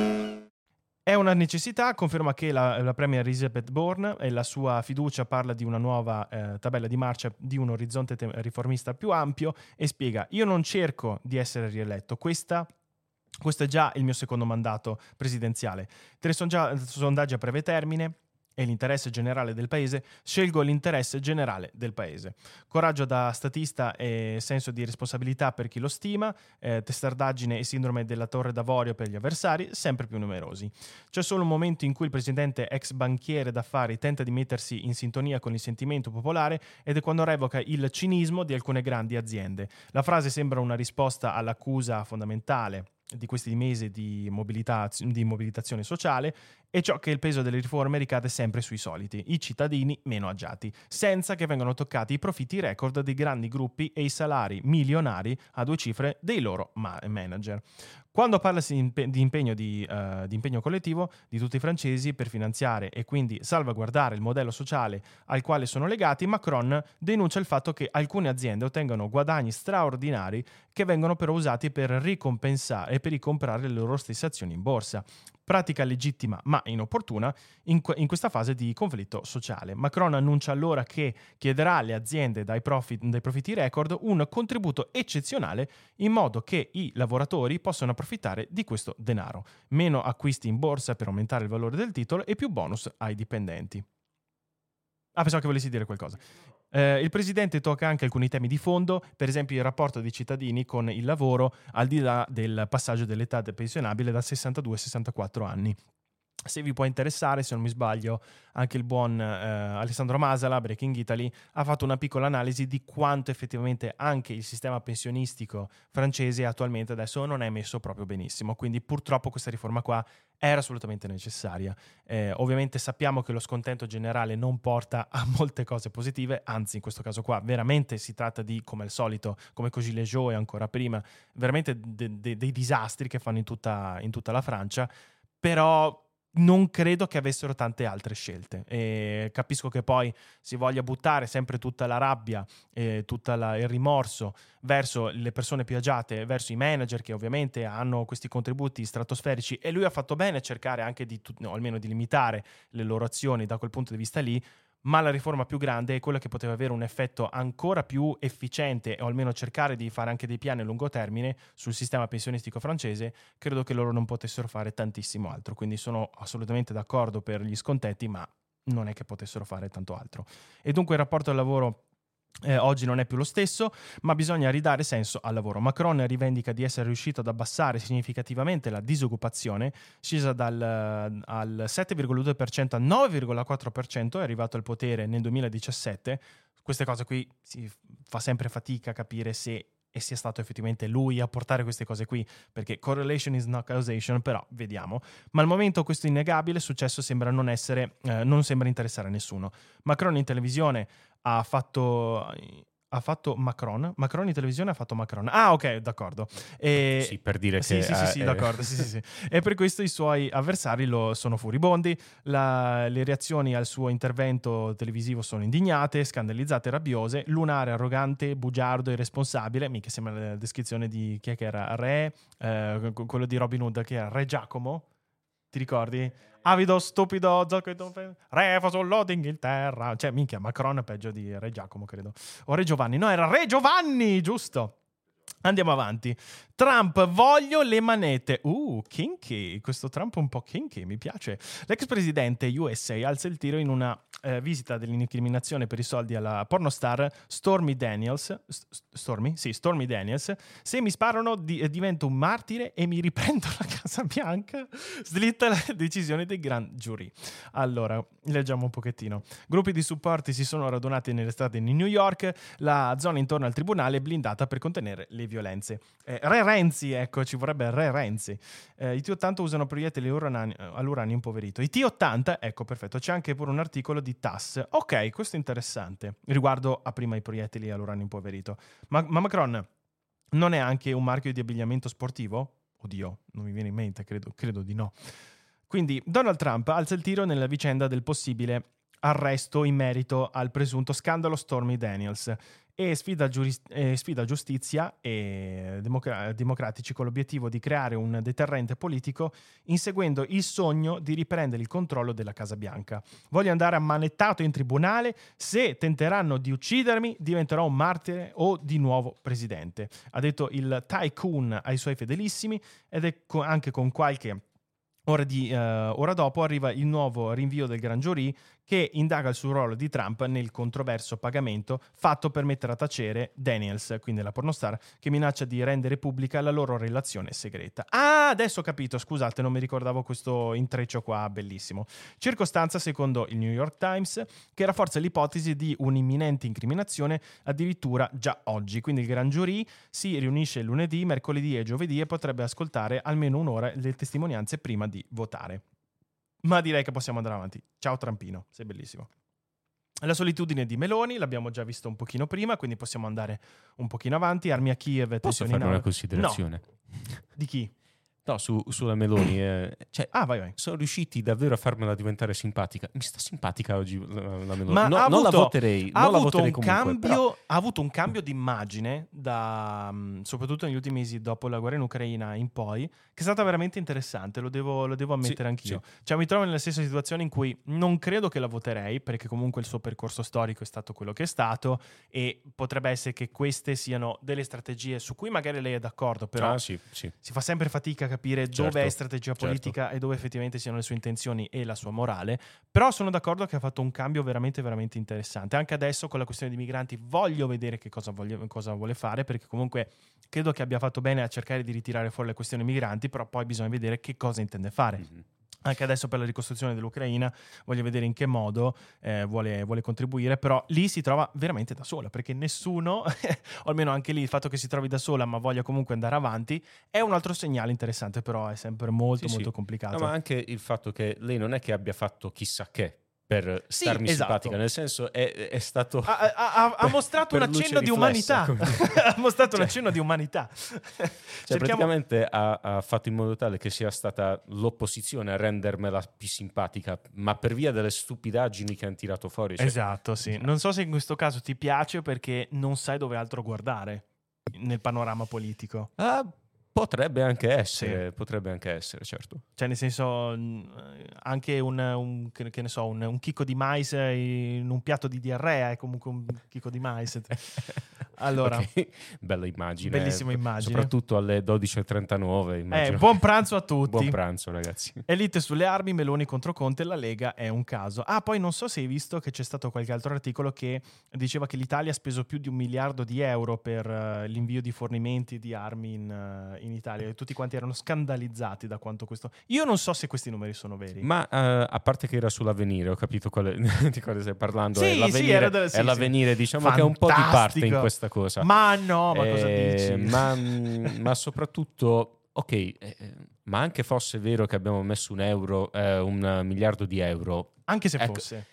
È una necessità, conferma che la, la Premier Elizabeth Bourne e la sua fiducia parla di una nuova eh, tabella di marcia di un orizzonte te- riformista più ampio e spiega io non cerco di essere rieletto, questa questo è già il mio secondo mandato presidenziale. Tre sondaggi a breve termine e l'interesse generale del paese, scelgo l'interesse generale del paese. Coraggio da statista e senso di responsabilità per chi lo stima, eh, testardaggine e sindrome della torre d'avorio per gli avversari, sempre più numerosi. C'è solo un momento in cui il presidente ex banchiere d'affari tenta di mettersi in sintonia con il sentimento popolare ed è quando revoca il cinismo di alcune grandi aziende. La frase sembra una risposta all'accusa fondamentale di questi mesi di, mobilità, di mobilitazione sociale e ciò che il peso delle riforme ricade sempre sui soliti, i cittadini meno agiati, senza che vengano toccati i profitti record dei grandi gruppi e i salari milionari a due cifre dei loro ma- manager. Quando parlasi di, impe- di impegno, di, eh, di impegno collettivo di tutti i francesi per finanziare e quindi salvaguardare il modello sociale al quale sono legati, Macron denuncia il fatto che alcune aziende ottengano guadagni straordinari che vengono però usati per ricompensare e per ricomprare le loro stesse azioni in borsa. Pratica legittima ma inopportuna in, in questa fase di conflitto sociale. Macron annuncia allora che chiederà alle aziende dai, profit- dai profitti record un contributo eccezionale in modo che i lavoratori possano approfittare di questo denaro. Meno acquisti in borsa per aumentare il valore del titolo e più bonus ai dipendenti. Ah, pensavo che volessi dire qualcosa. Eh, il presidente tocca anche alcuni temi di fondo, per esempio il rapporto dei cittadini con il lavoro al di là del passaggio dell'età pensionabile da 62 a 64 anni. Se vi può interessare, se non mi sbaglio, anche il buon eh, Alessandro Masala, Breaking Italy, ha fatto una piccola analisi di quanto effettivamente anche il sistema pensionistico francese attualmente adesso non è messo proprio benissimo. Quindi purtroppo questa riforma qua era assolutamente necessaria. Eh, ovviamente sappiamo che lo scontento generale non porta a molte cose positive, anzi in questo caso qua veramente si tratta di, come al solito, come Cogilejo e ancora prima, veramente de- de- dei disastri che fanno in tutta, in tutta la Francia, però non credo che avessero tante altre scelte. E capisco che poi si voglia buttare sempre tutta la rabbia e tutto il rimorso verso le persone più agiate, verso i manager che ovviamente hanno questi contributi stratosferici e lui ha fatto bene a cercare anche di, no, almeno di limitare le loro azioni da quel punto di vista lì, ma la riforma più grande è quella che poteva avere un effetto ancora più efficiente o almeno cercare di fare anche dei piani a lungo termine sul sistema pensionistico francese, credo che loro non potessero fare tantissimo altro. Quindi sono assolutamente d'accordo per gli scontetti, ma non è che potessero fare tanto altro. E dunque il rapporto al lavoro eh, oggi non è più lo stesso, ma bisogna ridare senso al lavoro. Macron rivendica di essere riuscito ad abbassare significativamente la disoccupazione, scesa dal al 7,2% al 9,4%, è arrivato al potere nel 2017. Queste cose qui si fa sempre fatica a capire se e sia stato effettivamente lui a portare queste cose qui, perché correlation is not causation, però vediamo. Ma al momento questo innegabile successo sembra non essere, eh, non sembra interessare a nessuno. Macron in televisione ha fatto ha fatto Macron. Macron in televisione ha fatto Macron. Ah, ok, d'accordo. E... Sì, per dire sì, che... Sì, sì, sì, eh, d'accordo. sì, sì, sì. E per questo i suoi avversari lo sono furibondi. La... le reazioni al suo intervento televisivo sono indignate, scandalizzate, rabbiose. Lunare, arrogante, bugiardo, irresponsabile. Mica sembra la descrizione di chi è che era? Re, eh, quello di Robin Hood, che era Re Giacomo. Ti ricordi? avido, stupido, re fasollo d'Inghilterra. Cioè, minchia, Macron è peggio di Re Giacomo, credo. O Re Giovanni. No, era Re Giovanni, giusto. Andiamo avanti. Trump, voglio le manette. Uh, kinky. Questo Trump un po' kinky, mi piace. L'ex presidente USA alza il tiro in una eh, visita dell'incriminazione per i soldi alla pornostar Stormy Daniels. St- Stormy? Sì, Stormy Daniels. Se mi sparano di- eh, divento un martire e mi riprendo la Casa Bianca. Slitta la decisione dei grand jury. Allora, leggiamo un pochettino. Gruppi di supporti si sono radunati nelle strade di New York. La zona intorno al tribunale è blindata per contenere le violenze. Eh, Re Renzi, ecco, ci vorrebbe Re Renzi. Eh, I T-80 usano proiettili all'uranio impoverito. I T-80, ecco, perfetto, c'è anche pure un articolo di TAS. Ok, questo è interessante, riguardo a prima i proiettili all'uranio impoverito. Ma, ma Macron non è anche un marchio di abbigliamento sportivo? Oddio, non mi viene in mente, credo, credo di no. Quindi Donald Trump alza il tiro nella vicenda del possibile arresto in merito al presunto scandalo Stormy Daniels e sfida, giuris- eh, sfida giustizia e democra- democratici con l'obiettivo di creare un deterrente politico inseguendo il sogno di riprendere il controllo della Casa Bianca. Voglio andare ammanettato in tribunale, se tenteranno di uccidermi diventerò un martire o di nuovo presidente, ha detto il tycoon ai suoi fedelissimi ed è co- anche con qualche Ora, di, uh, ora, dopo arriva il nuovo rinvio del Gran Jury che indaga sul ruolo di Trump nel controverso pagamento fatto per mettere a tacere Daniels, quindi la pornostar, che minaccia di rendere pubblica la loro relazione segreta. Ah, adesso ho capito, scusate, non mi ricordavo questo intreccio qua, bellissimo. Circostanza, secondo il New York Times, che rafforza l'ipotesi di un'imminente incriminazione addirittura già oggi. Quindi il Gran Jury si riunisce lunedì, mercoledì e giovedì e potrebbe ascoltare almeno un'ora le testimonianze prima di votare. Ma direi che possiamo andare avanti. Ciao Trampino, sei bellissimo. La solitudine di Meloni l'abbiamo già visto un pochino prima, quindi possiamo andare un pochino avanti. Armi a Kiev. Posso fare una considerazione? No. Di chi? No, su, sulla Meloni. Eh, cioè, ah, vai, vai. Sono riusciti davvero a farmela diventare simpatica. Mi sta simpatica oggi la, la Meloni. Ma no, avuto, non la voterei. Ha, avuto, la voterei un comunque, cambio, però... ha avuto un cambio di immagine, da, mm, soprattutto negli ultimi mesi dopo la guerra in Ucraina in poi, che è stata veramente interessante. Lo devo, lo devo ammettere sì, anch'io. Sì. Cioè, mi trovo nella stessa situazione in cui non credo che la voterei, perché comunque il suo percorso storico è stato quello che è stato, e potrebbe essere che queste siano delle strategie su cui magari lei è d'accordo, però ah, sì, si fa sempre fatica capire certo. dove è strategia politica certo. e dove effettivamente siano le sue intenzioni e la sua morale. Però sono d'accordo che ha fatto un cambio veramente, veramente interessante. Anche adesso con la questione dei migranti voglio vedere che cosa, voglio, cosa vuole fare, perché comunque credo che abbia fatto bene a cercare di ritirare fuori le questioni migranti, però poi bisogna vedere che cosa intende fare. Mm-hmm. Anche adesso per la ricostruzione dell'Ucraina, voglio vedere in che modo eh, vuole, vuole, contribuire, però lì si trova veramente da sola, perché nessuno, o almeno anche lì il fatto che si trovi da sola ma voglia comunque andare avanti, è un altro segnale interessante, però è sempre molto sì, molto sì. complicato. No, ma anche il fatto che lei non è che abbia fatto chissà che, per sì, starmi esatto. simpatica, nel senso è, è stato... Ha, ha, ha mostrato un accenno di umanità, ha mostrato cioè, un accenno di umanità. cioè, Cerchiamo... praticamente ha, ha, fatto in modo tale che sia stata l'opposizione a rendermela più simpatica, ma per via delle stupidaggini che hanno tirato fuori. Cioè... Esatto, sì. Non so se in questo caso ti piace perché non sai dove altro guardare nel panorama politico. Ah, Potrebbe anche essere, sì. potrebbe anche essere, certo. Cioè, nel senso, anche un, un, che ne so, un, un, chicco di mais in un piatto di diarrea è comunque un chicco di mais. Allora, okay. bella immagine. Bellissima immagine. Soprattutto alle 12.39. Eh, buon pranzo a tutti. buon pranzo, ragazzi. Elite sulle armi, Meloni contro Conte, la Lega è un caso. Ah, poi non so se hai visto che c'è stato qualche altro articolo che diceva che l'Italia ha speso più di un miliardo di euro per uh, l'invio di fornimenti di armi in, uh, in Italia e tutti quanti erano scandalizzati da quanto questo... Io non so se questi numeri sono veri. Ma uh, a parte che era sull'avvenire, ho capito quale, di cosa stai parlando. Sì, è l'avvenire, sì, era del, sì, è l'avvenire diciamo Fantastico. che è un po' di parte in questa cosa. Ma no, ma eh, cosa dici? Ma, ma soprattutto, ok, eh, ma anche fosse vero che abbiamo messo un euro, eh, un miliardo di euro. Anche se ecco, fosse.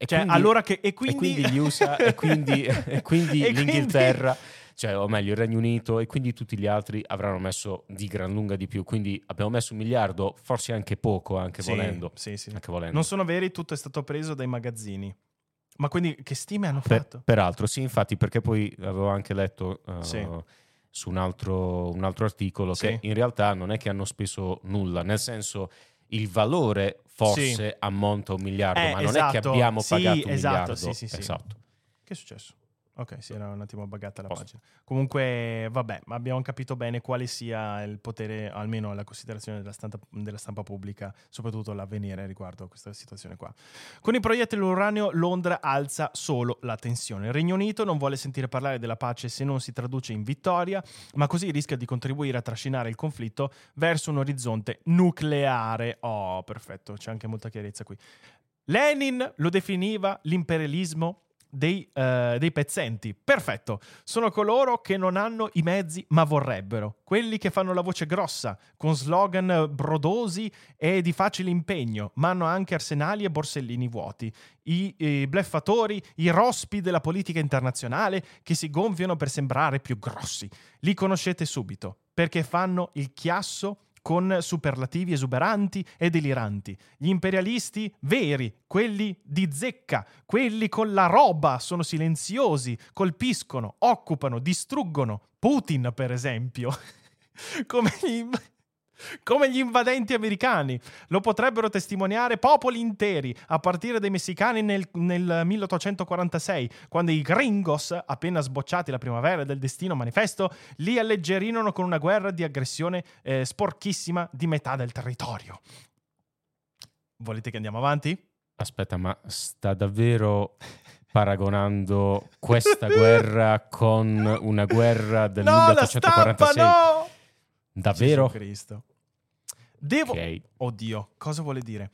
E cioè, quindi, allora che, e, quindi... e quindi gli USA e quindi, e quindi l'Inghilterra, quindi... cioè, o meglio il Regno Unito e quindi tutti gli altri avranno messo di gran lunga di più. Quindi abbiamo messo un miliardo, forse anche poco, anche sì, volendo. Sì, sì. Anche volendo. Non sono veri, tutto è stato preso dai magazzini. Ma quindi che stime hanno fatto? peraltro, sì, infatti, perché poi avevo anche letto uh, sì. su un altro, un altro articolo sì. che in realtà non è che hanno speso nulla, nel senso il valore forse sì. ammonta a un miliardo, eh, ma non esatto. è che esatto. abbiamo pagato un esatto, miliardo. Sì, sì, esatto. Che è successo? Ok, si era un attimo buggata la Posso. pagina. Comunque, vabbè, abbiamo capito bene quale sia il potere, almeno la considerazione della stampa, della stampa pubblica, soprattutto l'avvenire riguardo a questa situazione qua. Con i proiettili all'uranio, Londra alza solo la tensione. Il Regno Unito non vuole sentire parlare della pace se non si traduce in vittoria, ma così rischia di contribuire a trascinare il conflitto verso un orizzonte nucleare. Oh, perfetto, c'è anche molta chiarezza qui. Lenin lo definiva l'imperialismo dei, uh, dei, pezzenti. Perfetto, sono coloro che non hanno i mezzi ma vorrebbero, quelli che fanno la voce grossa, con slogan brodosi e di facile impegno, ma hanno anche arsenali e borsellini vuoti. I, i bleffatori, i rospi della politica internazionale che si gonfiano per sembrare più grossi. Li conoscete subito, perché fanno il chiasso con superlativi esuberanti e deliranti. Gli imperialisti veri, quelli di zecca, quelli con la roba, sono silenziosi, colpiscono, occupano, distruggono. Putin, per esempio. Come gli come gli invadenti americani. Lo potrebbero testimoniare popoli interi, a partire dai messicani nel, nel 1846, quando i gringos, appena sbocciati la primavera del destino manifesto, li alleggerirono con una guerra di aggressione eh, sporchissima di metà del territorio. Volete che andiamo avanti? Aspetta, ma sta davvero paragonando questa guerra con una guerra del no, 1846? La stampa, no! Davvero? Gesù Cristo. Devo... Okay. Oddio, cosa vuole dire?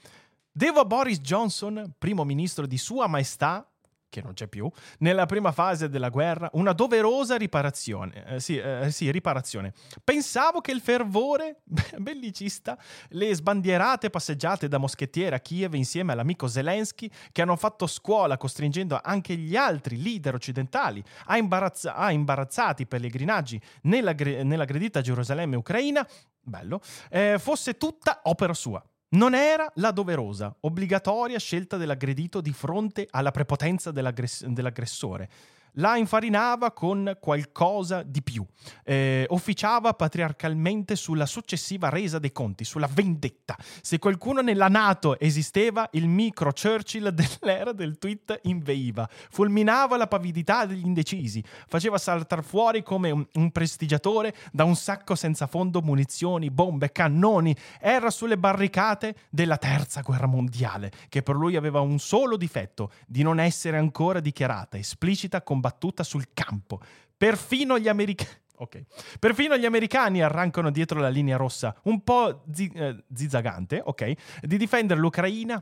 Devo a Boris Johnson, primo ministro di Sua Maestà, che non c'è più, nella prima fase della guerra, una doverosa riparazione. Eh, sì, eh, sì, riparazione. Pensavo che il fervore bellicista, le sbandierate passeggiate da moschettiere a Kiev insieme all'amico Zelensky, che hanno fatto scuola costringendo anche gli altri leader occidentali a, imbarazz- a imbarazzati pellegrinaggi nella, nell'aggredita Gerusalemme ucraina, bello, eh, fosse tutta opera sua. Non era la doverosa, obbligatoria scelta dell'aggredito di fronte alla prepotenza dell'aggress- dell'aggressore la infarinava con qualcosa di più. Eh, officiava patriarcalmente sulla successiva resa dei conti, sulla vendetta. Se qualcuno nella Nato esisteva, il micro Churchill dell'era del tweet inveiva, fulminava la pavidità degli indecisi, faceva saltare fuori come un, un prestigiatore da un sacco senza fondo munizioni, bombe, cannoni. Era sulle barricate della terza guerra mondiale, che per lui aveva un solo difetto, di non essere ancora dichiarata esplicita con combattuta sul campo. Perfino gli americani... Ok. Perfino gli americani arrancano dietro la linea rossa, un po' zi- eh, zizzagante, ok, di difendere l'Ucraina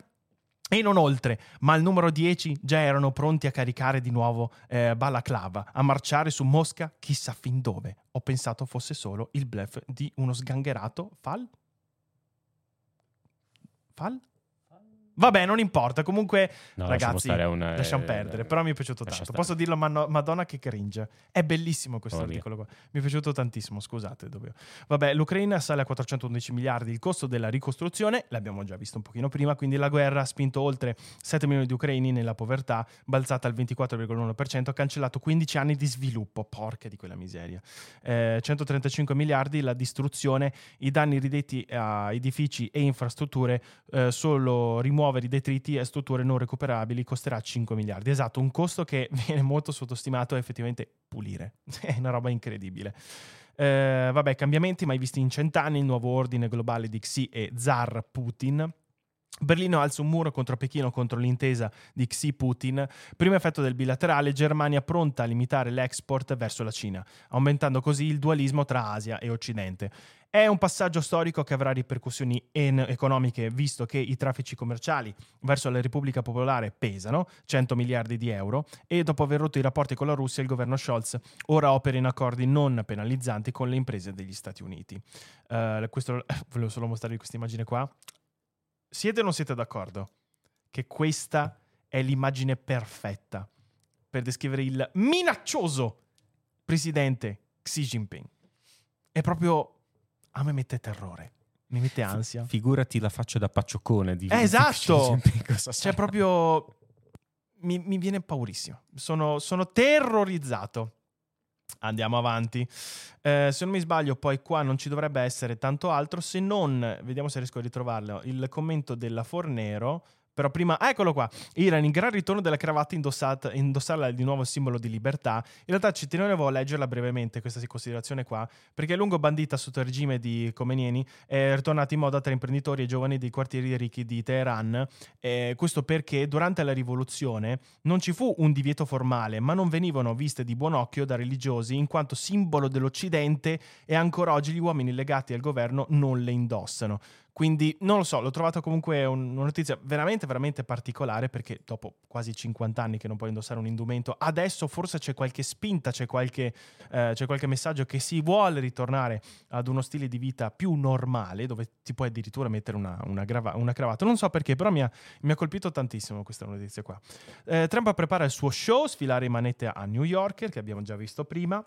e non oltre, ma al numero 10 già erano pronti a caricare di nuovo eh, Balaclava, a marciare su Mosca chissà fin dove. Ho pensato fosse solo il bluff di uno sgangherato Fal? Fal? Vabbè, non importa. Comunque, No, lasciamo ragazzi, è una- lasciamo eh, perdere. Però mi è piaciuto tanto. stare. Posso dirlo, manno- Madonna, che cringe. È bellissimo questo Oh, articolo qua. Mi è piaciuto tantissimo. Scusate. dovevo- Vabbè, l'Ucraina sale a 411 miliardi il costo della ricostruzione. L'abbiamo già visto un pochino prima. Quindi la guerra ha spinto oltre 7 milioni di ucraini nella povertà, balzata al 24,1%, ha cancellato 15 anni di sviluppo. Porca di quella miseria. Eh, 135 miliardi la distruzione, i danni ridetti a edifici e infrastrutture, eh, solo rimuovere i detriti e strutture non recuperabili costerà 5 miliardi. Esatto, un costo che viene molto sottostimato è effettivamente pulire. è una roba incredibile. Eh, vabbè, cambiamenti mai visti in cent'anni, il nuovo ordine globale di Xi e Zar Putin. Berlino alza un muro contro Pechino contro l'intesa di Xi-Putin. Primo effetto del bilaterale, Germania pronta a limitare l'export verso la Cina, aumentando così il dualismo tra Asia e Occidente. È un passaggio storico che avrà ripercussioni en- economiche, visto che i traffici commerciali verso la Repubblica Popolare pesano 100 miliardi di euro e dopo aver rotto i rapporti con la Russia, il governo Scholz ora opera in accordi non penalizzanti con le imprese degli Stati Uniti. Eh, questo, volevo solo mostrarvi questa immagine qua. Siete o non siete d'accordo che questa è l'immagine perfetta per descrivere il minaccioso presidente Xi Jinping? È proprio... a me mette terrore, mi mette ansia. Figurati la faccia da paccioccone di Eh, esatto! Cioè, proprio. Mi, mi viene paurissimo. Sono, sono terrorizzato. Andiamo avanti. Eh, se non mi sbaglio, poi qua non ci dovrebbe essere tanto altro se non. Vediamo se riesco a ritrovarlo. Il commento della Fornero. Però prima, ah, eccolo qua. Iran, il gran ritorno della cravatta indossata, indossarla di nuovo simbolo di libertà. In realtà ci tenevo a leggerla brevemente, questa considerazione qua, perché a lungo bandita sotto il regime di Khomeini è ritornata in moda tra imprenditori e giovani dei quartieri ricchi di Teheran. Eh, questo perché durante la rivoluzione non ci fu un divieto formale, ma non venivano viste di buon occhio da religiosi in quanto simbolo dell'Occidente e ancora oggi gli uomini legati al governo non le indossano. Quindi non lo so, l'ho trovato comunque un- una notizia veramente, veramente particolare perché dopo quasi 50 anni che non puoi indossare un indumento, adesso forse c'è qualche spinta, c'è qualche, eh, c'è qualche messaggio che si vuole ritornare ad uno stile di vita più normale dove ti puoi addirittura mettere una, una grava- una cravatta. Non so perché, però mi ha, mi ha colpito tantissimo questa notizia qua. Eh, Trump prepara il suo show, sfilare in manette a New Yorker, che abbiamo già visto prima.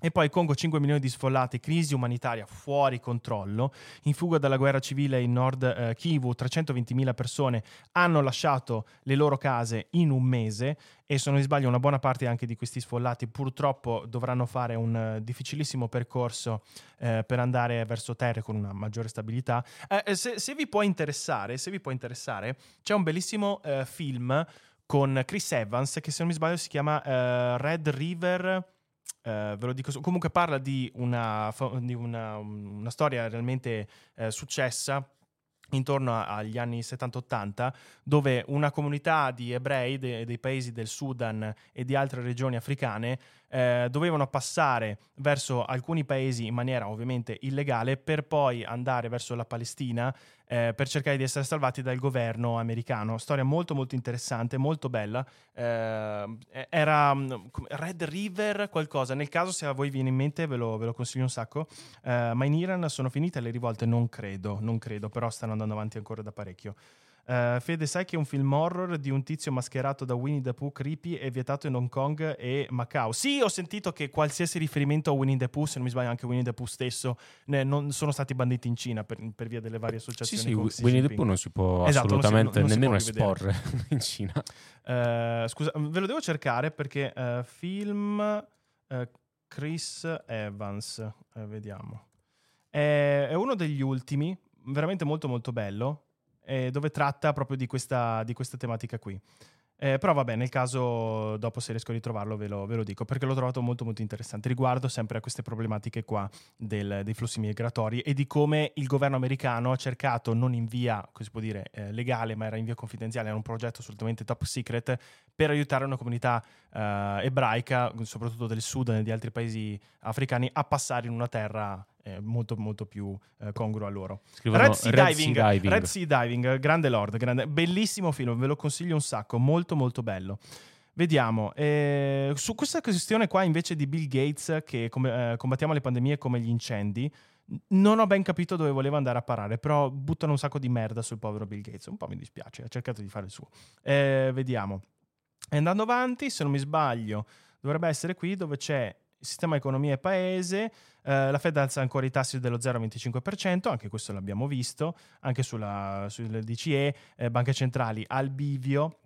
E poi Congo 5 milioni di sfollati, crisi umanitaria fuori controllo, in fuga dalla guerra civile in nord eh, Kivu, 320.000 persone hanno lasciato le loro case in un mese e se non mi sbaglio una buona parte anche di questi sfollati purtroppo dovranno fare un eh, difficilissimo percorso eh, per andare verso terre con una maggiore stabilità. Eh, se, se vi può interessare, se vi può interessare, c'è un bellissimo film con Chris Evans che se non mi sbaglio si chiama Red River eh, ve lo dico, comunque parla di una, di una, una storia realmente eh, successa intorno agli anni 70-80, dove una comunità di ebrei de- dei paesi del Sudan e di altre regioni africane eh, dovevano passare verso alcuni paesi in maniera ovviamente illegale per poi andare verso la Palestina eh, per cercare di essere salvati dal governo americano. Storia molto molto interessante, molto bella. Eh, era mm, Red River qualcosa, nel caso se a voi viene in mente ve lo, ve lo consiglio un sacco. Eh, ma in Iran sono finite le rivolte? Non credo, non credo, però stanno andando avanti ancora da parecchio. Eh, Fede, sai che un film horror di un tizio mascherato da Winnie the Pooh creepy è vietato in Hong Kong e Macau? Sì, ho sentito che qualsiasi riferimento a Winnie the Pooh, se non mi sbaglio anche Winnie the Pooh stesso, ne- non sono stati banditi in Cina per, per via delle varie Sì, associazioni. sì, Xi Winnie the Jinping. Pooh non si può Esatto, non si- assolutamente non si può nemmeno rivedere. esporre in Cina. Eh, scusa, ve lo devo cercare perché eh, film Chris Evans, vediamo. È, è uno degli ultimi, veramente molto molto bello, eh, dove tratta proprio di questa, di questa tematica qui. Eh, però vabbè, nel caso dopo se riesco a ritrovarlo ve lo, ve lo, dico, perché l'ho trovato molto molto interessante riguardo sempre a queste problematiche qua del, dei flussi migratori e di come il governo americano ha cercato, non in via, come si può dire, eh, legale, ma era in via confidenziale, era un progetto assolutamente top secret, per aiutare una comunità eh, ebraica, soprattutto del sud e di altri paesi africani, a passare in una terra eh, molto molto più eh, congruo a loro. Red sea, Red, diving, sea diving, Red Sea Diving, grande lord, grande, bellissimo film, ve lo consiglio un sacco, molto molto bello. Vediamo, eh, su questa questione qua invece di Bill Gates che come, eh, combattiamo le pandemie come gli incendi, non ho ben capito dove voleva andare a parare, però buttano un sacco di merda sul povero Bill Gates, un po' mi dispiace, ha cercato di fare il suo. Eh, vediamo. andando avanti, se non mi sbaglio, dovrebbe essere qui dove c'è sistema economia e paese, eh, la Fed alza ancora i tassi dello 0,25%, anche questo l'abbiamo visto, anche sulla, sulle DCE, eh, banche centrali al bivio.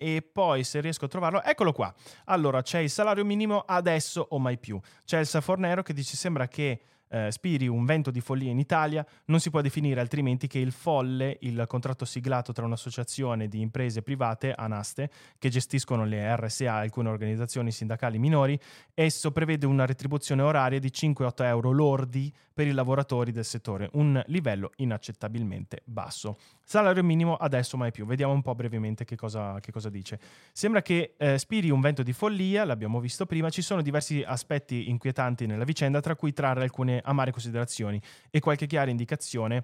E poi se riesco a trovarlo, eccolo qua. Allora c'è il salario minimo adesso o mai più. C'è il Safornero che dice sembra che eh, spiri un vento di follia in Italia, non si può definire altrimenti che il folle, il contratto siglato tra un'associazione di imprese private, Anaste, che gestiscono le RSA e alcune organizzazioni sindacali minori, esso prevede una retribuzione oraria di 5-8 euro lordi per i lavoratori del settore, un livello inaccettabilmente basso. Salario minimo adesso mai più. Vediamo un po' brevemente che cosa, che cosa dice. Sembra che eh, spiri un vento di follia, l'abbiamo visto prima, ci sono diversi aspetti inquietanti nella vicenda, tra cui trarre alcune amare considerazioni e qualche chiara indicazione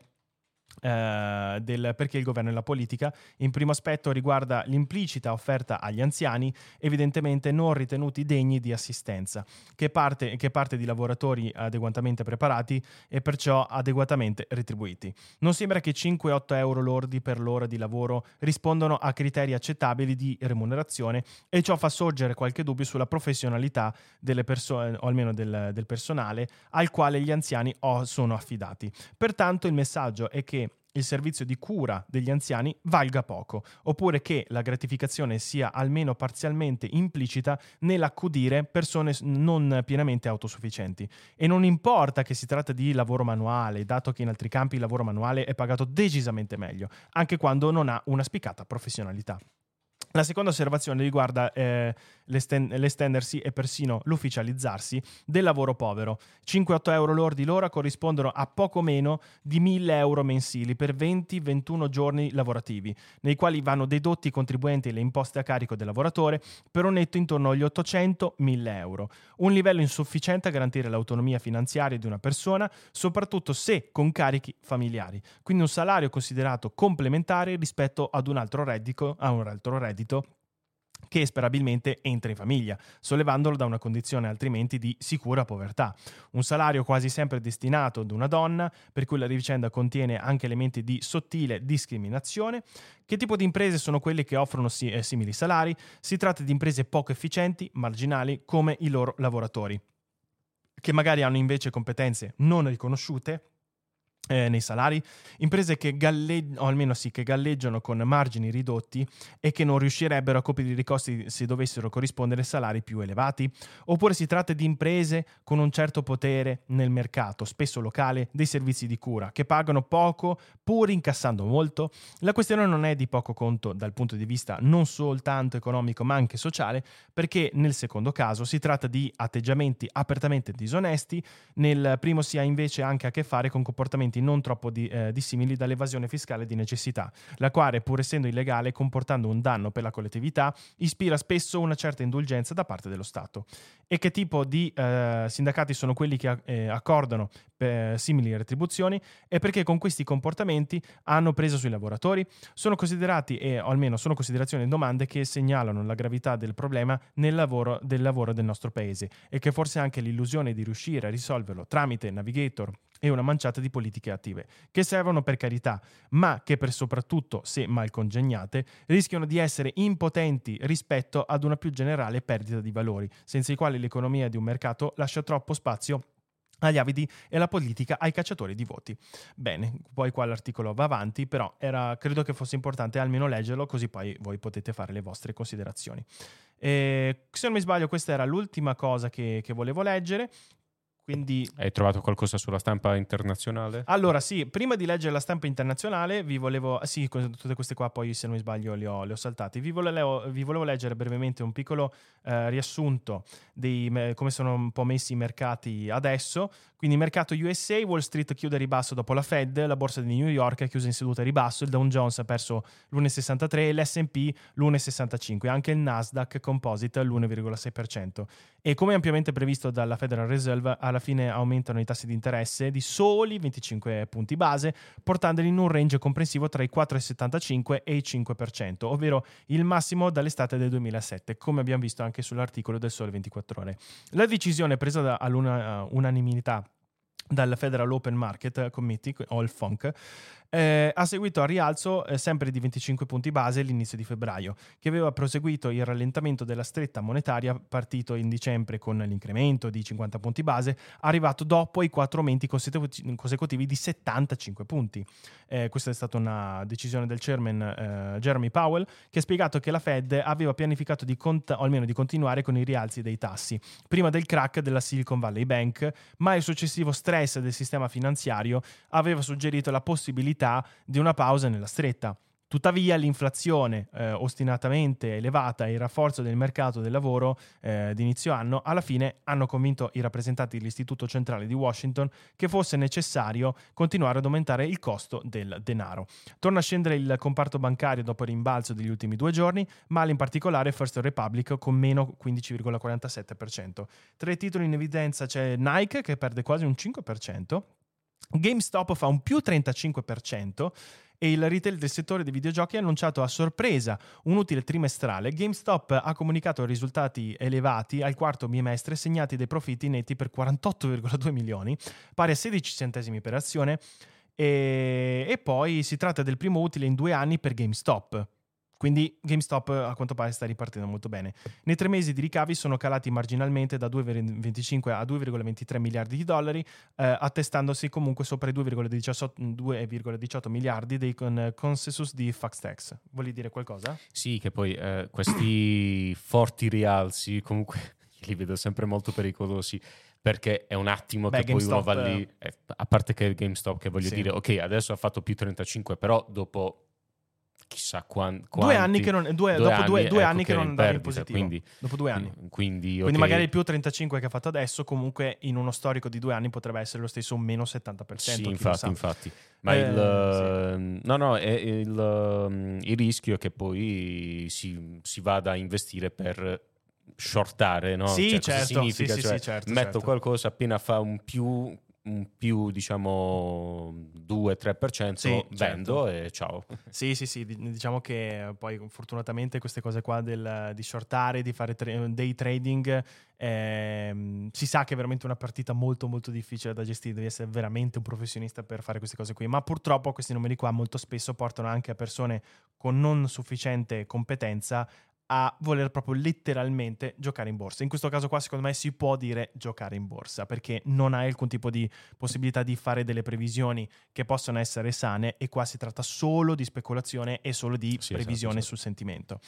Uh, del perché il governo e la politica. In primo aspetto riguarda l'implicita offerta agli anziani, evidentemente non ritenuti degni di assistenza, che parte, che parte di lavoratori adeguatamente preparati e perciò adeguatamente retribuiti. Non sembra che 5-8 euro lordi per l'ora di lavoro rispondano a criteri accettabili di remunerazione e ciò fa sorgere qualche dubbio sulla professionalità delle persone, o almeno del, del personale, al quale gli anziani sono affidati. Pertanto il messaggio è che il servizio di cura degli anziani valga poco, oppure che la gratificazione sia almeno parzialmente implicita nell'accudire persone non pienamente autosufficienti. E non importa che si tratta di lavoro manuale, dato che in altri campi il lavoro manuale è pagato decisamente meglio, anche quando non ha una spiccata professionalità. La seconda osservazione riguarda eh, l'estendersi e persino l'ufficializzarsi del lavoro povero. 5-8 euro lordi l'ora corrispondono a poco meno di 1000 euro mensili per 20-21 giorni lavorativi, nei quali vanno dedotti i contribuenti e le imposte a carico del lavoratore per un netto intorno agli 800-1000 euro. Un livello insufficiente a garantire l'autonomia finanziaria di una persona, soprattutto se con carichi familiari. Quindi un salario considerato complementare rispetto ad un altro reddito, a un altro reddito reddito che sperabilmente entra in famiglia, sollevandolo da una condizione altrimenti di sicura povertà. Un salario quasi sempre destinato ad una donna, per cui la vicenda contiene anche elementi di sottile discriminazione. Che tipo di imprese sono quelle che offrono eh, simili salari? Si tratta di imprese poco efficienti, marginali, come i loro lavoratori, che magari hanno invece competenze non riconosciute eh, nei salari, imprese che almeno sì, che galleggiano con margini ridotti e che non riuscirebbero a coprire i costi se dovessero corrispondere salari più elevati, oppure si tratta di imprese con un certo potere nel mercato, spesso locale, dei servizi di cura, che pagano poco pur incassando molto. La questione non è di poco conto dal punto di vista non soltanto economico ma anche sociale, perché nel secondo caso si tratta di atteggiamenti apertamente disonesti, nel primo si ha invece anche a che fare con comportamenti comportamenti non troppo di, eh, dissimili dall'evasione fiscale di necessità, la quale, pur essendo illegale e comportando un danno per la collettività, ispira spesso una certa indulgenza da parte dello Stato. E che tipo di eh, sindacati sono quelli che eh, simili retribuzioni e perché con questi comportamenti hanno preso sui lavoratori? Sono considerati, e, almeno sono considerazioni domande che segnalano la gravità del problema nel lavoro del lavoro del nostro paese e che forse anche l'illusione di riuscire a risolverlo tramite navigator e una manciata di politiche attive, che servono per carità, ma che per soprattutto, se mal congegnate, rischiano di essere impotenti rispetto ad una più generale perdita di valori, senza i quali l'economia di un mercato lascia troppo spazio agli avidi e la politica ai cacciatori di voti. Bene, poi qua l'articolo va avanti, però era, credo che fosse importante almeno leggerlo, così poi voi potete fare le vostre considerazioni. E, se non mi sbaglio, questa era l'ultima cosa che, che volevo leggere. Quindi Hai trovato qualcosa sulla stampa internazionale? Allora, sì, prima di leggere la stampa internazionale, vi volevo. ah, Sì, tutte queste qua, poi se non mi sbaglio, le ho, le ho saltate. Vi volevo, vi volevo leggere brevemente un piccolo eh, riassunto di me- come sono un po' messi i mercati adesso. Quindi, mercato USA, Wall Street chiude a ribasso dopo la Fed, la borsa di New York è chiusa in seduta a ribasso, il Dow Jones ha perso l'1,63 e l'SP l'1,65, anche il Nasdaq Composite l'1,6%. E come ampiamente previsto dalla Federal Reserve, alla fine aumentano i tassi di interesse di soli 25 punti base, portandoli in un range comprensivo tra i 4,75 e i 5%, ovvero il massimo dall'estate del 2007, come abbiamo visto anche sull'articolo del Sole 24 Ore. La decisione presa all'unanimità dal Federal Open Market Committee, o il FONC, eh, ha seguito al rialzo eh, sempre di 25 punti base all'inizio di febbraio, che aveva proseguito il rallentamento della stretta monetaria partito in dicembre con l'incremento di 50 punti base, arrivato dopo i quattro aumenti consecuti- consecutivi di 75 punti. Eh, questa è stata una decisione del chairman eh, Jeremy Powell, che ha spiegato che la Fed aveva pianificato di, cont- o almeno di continuare con i rialzi dei tassi, prima del crack della Silicon Valley Bank, ma il successivo stress del sistema finanziario aveva suggerito la possibilità di una pausa nella stretta. Tuttavia l'inflazione eh, ostinatamente elevata e il rafforzo del mercato del lavoro eh, di anno alla fine hanno convinto i rappresentanti dell'Istituto Centrale di Washington che fosse necessario continuare ad aumentare il costo del denaro. Torna a scendere il comparto bancario dopo il rimbalzo degli ultimi due giorni, ma in particolare First Republic con meno 15,47%. Tra i titoli in evidenza c'è Nike che perde quasi un 5%, GameStop fa un più 35% e il retail del settore dei videogiochi ha annunciato a sorpresa un utile trimestrale. GameStop ha comunicato risultati elevati al quarto bimestre segnati dai profitti netti per 48,2 milioni, pari a 16 centesimi per azione. E, e poi si tratta del primo utile in due anni per GameStop. Quindi GameStop a quanto pare sta ripartendo molto bene. Nei tre mesi di ricavi sono calati marginalmente da 2,25 a 2,23 miliardi di dollari, eh, attestandosi comunque sopra i 2,18, 2,18 miliardi dei con, consensus di Faxtex. Volevi dire qualcosa? Sì, che poi eh, questi forti rialzi comunque li vedo sempre molto pericolosi perché è un attimo Beh, che poi uno GameStop, va lì, eh, a parte che GameStop che voglio Sì. dire, ok, adesso ha fatto più 35, però dopo chissà quan- quanti... Due anni che non, due, due dopo due, anni, due ecco, anni che che non andava in positivo. quindi- dopo due anni. Quindi, Quindi ok, magari il più 35 che ha fatto adesso, comunque in uno storico di due anni potrebbe essere lo stesso meno 70%. Sì, infatti, infatti. Ma Eh, il, no, no, è il, um, il rischio è che poi si, si vada a investire per shortare, no? Sì, Cioè, certo, significa? sì, sì, Cioè, sì, certo, metto certo. qualcosa appena fa un più, più diciamo 2-3%, Sì, vendo e ciao. Sì, sì, sì, di- diciamo che eh, poi fortunatamente queste cose qua del- di shortare, di fare tra- day trading, ehm, si sa che è veramente una partita molto molto difficile da gestire, devi essere veramente un professionista per fare queste cose qui, ma purtroppo questi numeri qua molto spesso portano anche a persone con non sufficiente competenza a voler proprio letteralmente giocare in borsa. In questo caso qua secondo me si può dire giocare in borsa perché non hai alcun tipo di possibilità di fare delle previsioni che possono essere sane e qua si tratta solo di speculazione e solo di Sì, previsione esatto, sul sentimento.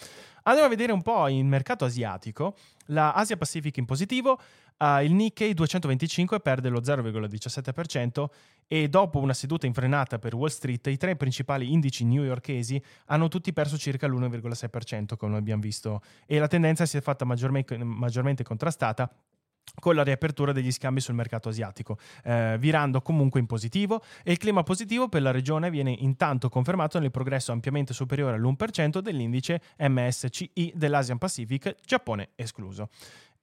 Andiamo a vedere un po' il mercato asiatico. La Asia Pacific in positivo, eh, il Nikkei 225 perde lo 0,17% e dopo una seduta infrenata per Wall Street i tre principali indici newyorkesi hanno tutti perso circa l'1,6% come abbiamo visto e la tendenza si è fatta maggiormente, maggiormente contrastata con la riapertura degli scambi sul mercato asiatico, eh, virando comunque in positivo e il clima positivo per la regione viene intanto confermato nel progresso ampiamente superiore all'1% dell'indice MSCI dell'Asian Pacific, Giappone escluso.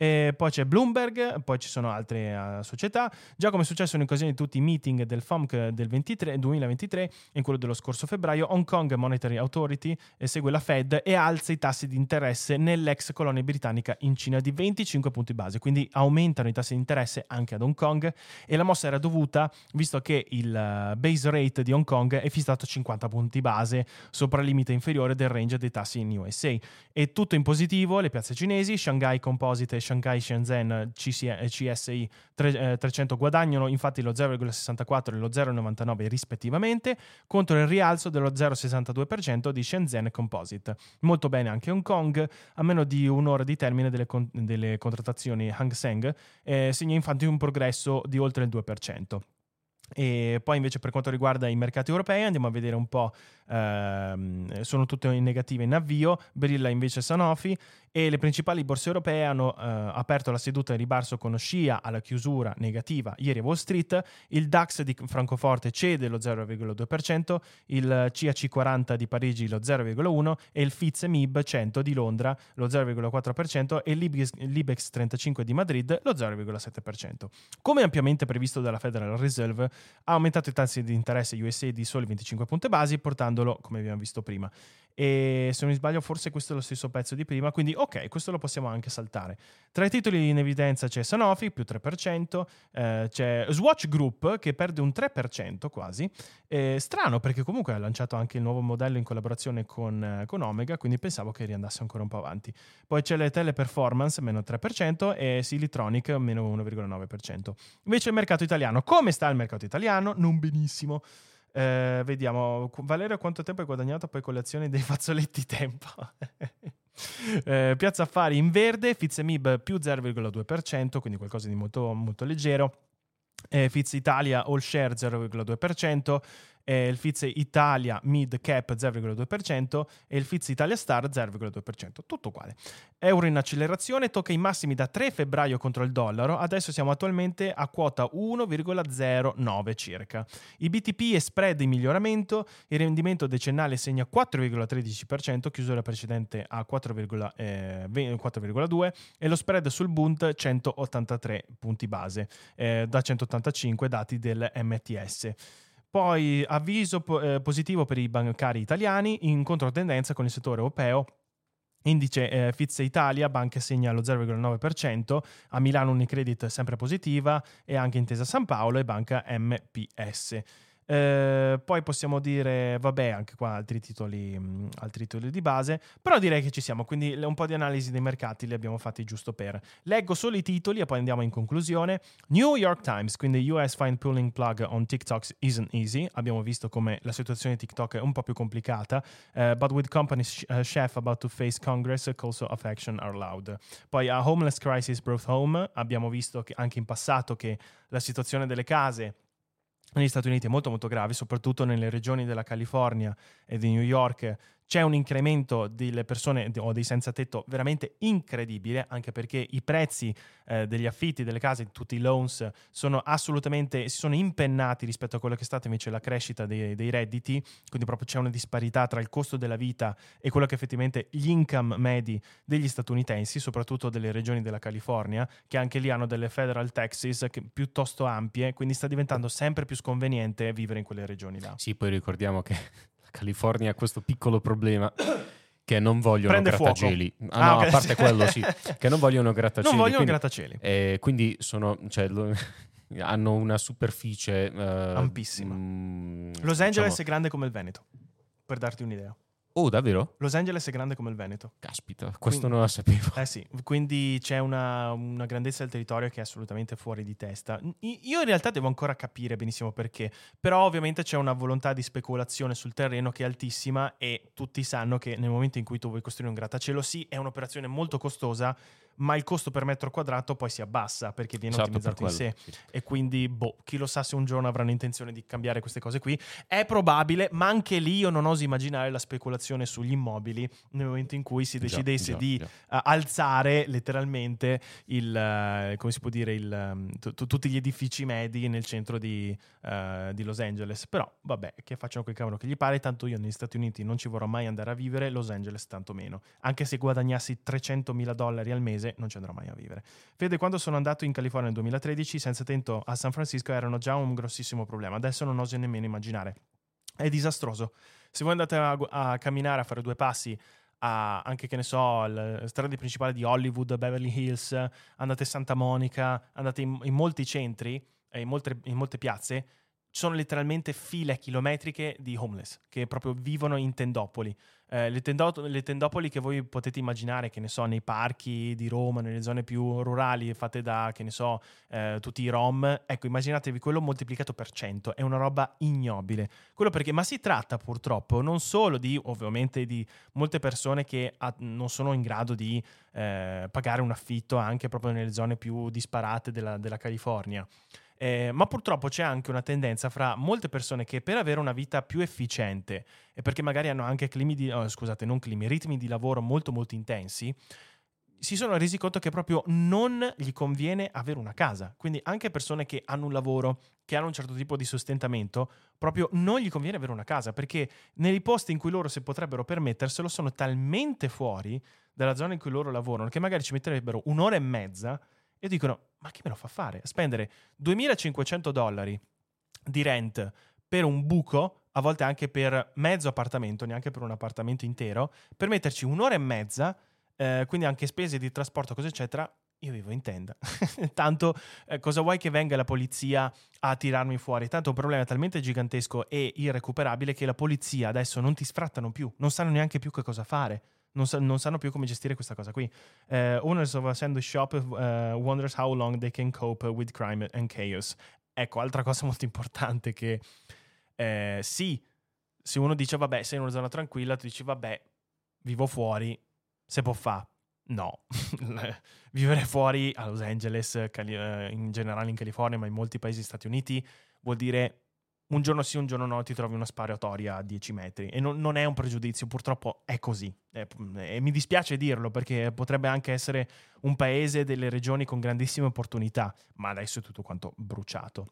E poi c'è Bloomberg, poi ci sono altre uh, società. Già come è successo in occasione di tutti i meeting del FOMC del 23, 2023 e quello dello scorso febbraio, Hong Kong Monetary Authority eh, segue la Fed e alza i tassi di interesse nell'ex colonia britannica in Cina di 25 punti base, quindi aumentano i tassi di interesse anche ad Hong Kong e la mossa era dovuta visto che il uh, base rate di Hong Kong è fissato a 50 punti base sopra il limite inferiore del range dei tassi in USA. E tutto in positivo, le piazze cinesi, Shanghai Composite e Shanghai Shenzhen CC, CSI 3, 300 guadagnano infatti lo 0,64 e lo 0,99 rispettivamente contro il rialzo dello 0,62% di Shenzhen Composite. Molto bene anche Hong Kong, a meno di un'ora di termine delle, con- delle contrattazioni Hang Seng, eh, segna infatti un progresso di oltre il 2%. E poi invece per quanto riguarda i mercati europei andiamo a vedere un po', ehm, sono tutte negative in avvio, Brilla invece Sanofi e le principali borse europee hanno eh, aperto la seduta in ribasso con scia alla chiusura negativa ieri a Wall Street, il DAX di Francoforte cede lo 0,2%, il CAC40 di Parigi lo 0,1% e il FITS MIB 100 di Londra lo 0,4% e l'IBEX 35 di Madrid lo 0,7%. Come ampiamente previsto dalla Federal Reserve, ha aumentato i tassi di interesse USA di soli 25 punti basi, portandolo, come abbiamo visto prima, e se non mi sbaglio forse questo è lo stesso pezzo di prima, quindi ok, questo lo possiamo anche saltare. Tra i titoli in evidenza c'è Sanofi più 3%, eh, c'è Swatch Group che perde un 3% quasi, eh, strano perché comunque ha lanciato anche il nuovo modello in collaborazione con, eh, con Omega, quindi pensavo che riandasse ancora un po' avanti. Poi c'è le Teleperformance meno 3% e Silitronic meno 1,9%. Invece il mercato italiano, come sta il mercato italiano? Non benissimo. Eh, vediamo, Valerio, quanto tempo hai guadagnato poi con le azioni dei fazzoletti tempo? eh, Piazza Affari in verde, Fizemib più 0,2%, quindi qualcosa di molto, molto leggero. Eh, Fiz Italia All Share 0,2%, eh, il FIZ Italia Mid Cap 0,2% e il FIZ Italia Star 0,2%, tutto uguale. Euro in accelerazione, tocca i massimi da 3 febbraio contro il dollaro, adesso siamo attualmente a quota 1,09 circa. I BTP e spread in miglioramento, il rendimento decennale segna 4,13%, chiusura precedente a 4,2 eh, e lo spread sul Bund 183 punti base, eh, da 185 dati del MTS. Poi avviso po- eh, positivo per i bancari italiani in controtendenza con il settore europeo. Indice eh, Fizze Italia, banca segna lo 0,9%, a Milano Unicredit sempre positiva e anche Intesa San Paolo e banca MPS. Eh, poi possiamo dire, vabbè, anche qua altri titoli, mm, altri titoli di base, però direi che ci siamo, quindi un po' di analisi dei mercati li abbiamo fatti giusto per. Leggo solo i titoli e poi andiamo in conclusione. New York Times, quindi US Fine Pulling Plug on TikTok isn't easy. Abbiamo visto come la situazione di TikTok è un po' più complicata, uh, but with company sh- uh, chef about to face Congress, calls of action are loud. Poi a Homeless Crisis Brought Home, abbiamo visto che anche in passato che la situazione delle case negli Stati Uniti è molto molto grave, soprattutto nelle regioni della California e di New York c'è un incremento delle persone o dei senza tetto veramente incredibile, anche perché i prezzi eh, degli affitti delle case, tutti i loans, sono assolutamente, si sono impennati rispetto a quello che è stata invece la crescita dei, dei, redditi, quindi proprio c'è una disparità tra il costo della vita e quello che effettivamente gli income medi degli statunitensi, soprattutto delle regioni della California, che anche lì hanno delle federal taxes piuttosto ampie, quindi sta diventando sempre più sconveniente vivere in quelle regioni là. Sì, poi ricordiamo che California ha questo piccolo problema che non vogliono Prende grattacieli. Fuoco. Ah, no, ah, okay. a parte quello sì, che non vogliono grattacieli. Non vogliono quindi, grattacieli. Eh, quindi sono, cioè, lo, hanno una superficie... Uh, Ampissima. Mh, Los Angeles diciamo... è grande come il Veneto, per darti un'idea. Oh, davvero? Los Angeles è grande come il Veneto. Caspita, questo quindi, non lo sapevo. Eh sì, quindi c'è una, una, grandezza del territorio che è assolutamente fuori di testa. Io in realtà devo ancora capire benissimo perché, però ovviamente c'è una volontà di speculazione sul terreno che è altissima e tutti sanno che nel momento in cui tu vuoi costruire un grattacielo, sì, è un'operazione molto costosa, ma il costo per metro quadrato poi si abbassa perché viene esatto, ottimizzato in sé. Sì. E quindi, boh, chi lo sa se un giorno avranno intenzione di cambiare queste cose qui. È probabile, ma anche lì io non oso immaginare la speculazione sugli immobili nel momento in cui si decidesse già, di Uh, alzare letteralmente il, uh, come si può dire, il, um, t- t- tutti gli edifici medi nel centro di, uh, di, Los Angeles. Però, vabbè, che facciano quel cavolo che gli pare, tanto io negli Stati Uniti non ci vorrò mai andare a vivere, Los Angeles tanto meno. Anche se guadagnassi 300 mila dollari al mese, mese non ci andrò mai a vivere. Fede, quando sono andato in California nel 2013, senza tento a San Francisco erano già un grossissimo problema. Adesso non oso nemmeno immaginare. È disastroso. Se voi andate a, a camminare, a fare due passi a, anche che ne so, le strade principali di Hollywood, Beverly Hills, andate a Santa Monica, andate in, in molti centri e in, in molte piazze, ci sono letteralmente file chilometriche di homeless che proprio vivono in tendopoli. Eh, le, tendo- le, tendopoli che voi potete immaginare, che ne so, nei parchi di Roma, nelle zone più rurali, fatte da, che ne so, eh, tutti i rom, ecco, immaginatevi quello moltiplicato per 100, è una roba ignobile. Quello perché, ma si tratta purtroppo non solo di, ovviamente, di molte persone che ha, non sono in grado di eh, pagare un affitto anche proprio nelle zone più disparate della, della California. Eh, ma purtroppo c'è anche una tendenza fra molte persone che per avere una vita più efficiente e perché magari hanno anche climi di, oh, scusate, non climi, ritmi di lavoro molto molto intensi, si sono resi conto che proprio non gli conviene avere una casa. Quindi anche persone che hanno un lavoro, che hanno un certo tipo di sostentamento, proprio non gli conviene avere una casa, perché nei posti in cui loro si potrebbero permetterselo sono talmente fuori dalla zona in cui loro lavorano che magari ci metterebbero un'ora e mezza e dicono, ma chi me lo fa fare? Spendere 2500 dollari di rent per un buco, a volte anche per mezzo appartamento, neanche per un appartamento intero, per metterci un'ora e mezza, eh, quindi anche spese di trasporto, cose eccetera, io vivo in tenda. Tanto eh, cosa vuoi che venga la polizia a tirarmi fuori? Tanto un problema talmente gigantesco e irrecuperabile che la polizia adesso non ti sfrattano più, non sanno neanche più che cosa fare non, sa- non, sanno più come gestire questa cosa qui. Uh, owners of a sandwich shop uh, wonders how long they can cope with crime and chaos. Ecco, altra cosa molto importante che eh, sì, se uno dice vabbè, sei in una zona tranquilla, tu dici vabbè, vivo fuori, se può fare. No, vivere fuori a Los Angeles, Cali- in generale in California, ma in molti paesi Stati Uniti, vuol dire un giorno sì, un giorno no, ti trovi una sparatoria a 10 metri. E non, non è un pregiudizio, purtroppo è così. E, e mi dispiace dirlo perché potrebbe anche essere un paese delle regioni con grandissime opportunità, ma adesso è tutto quanto bruciato.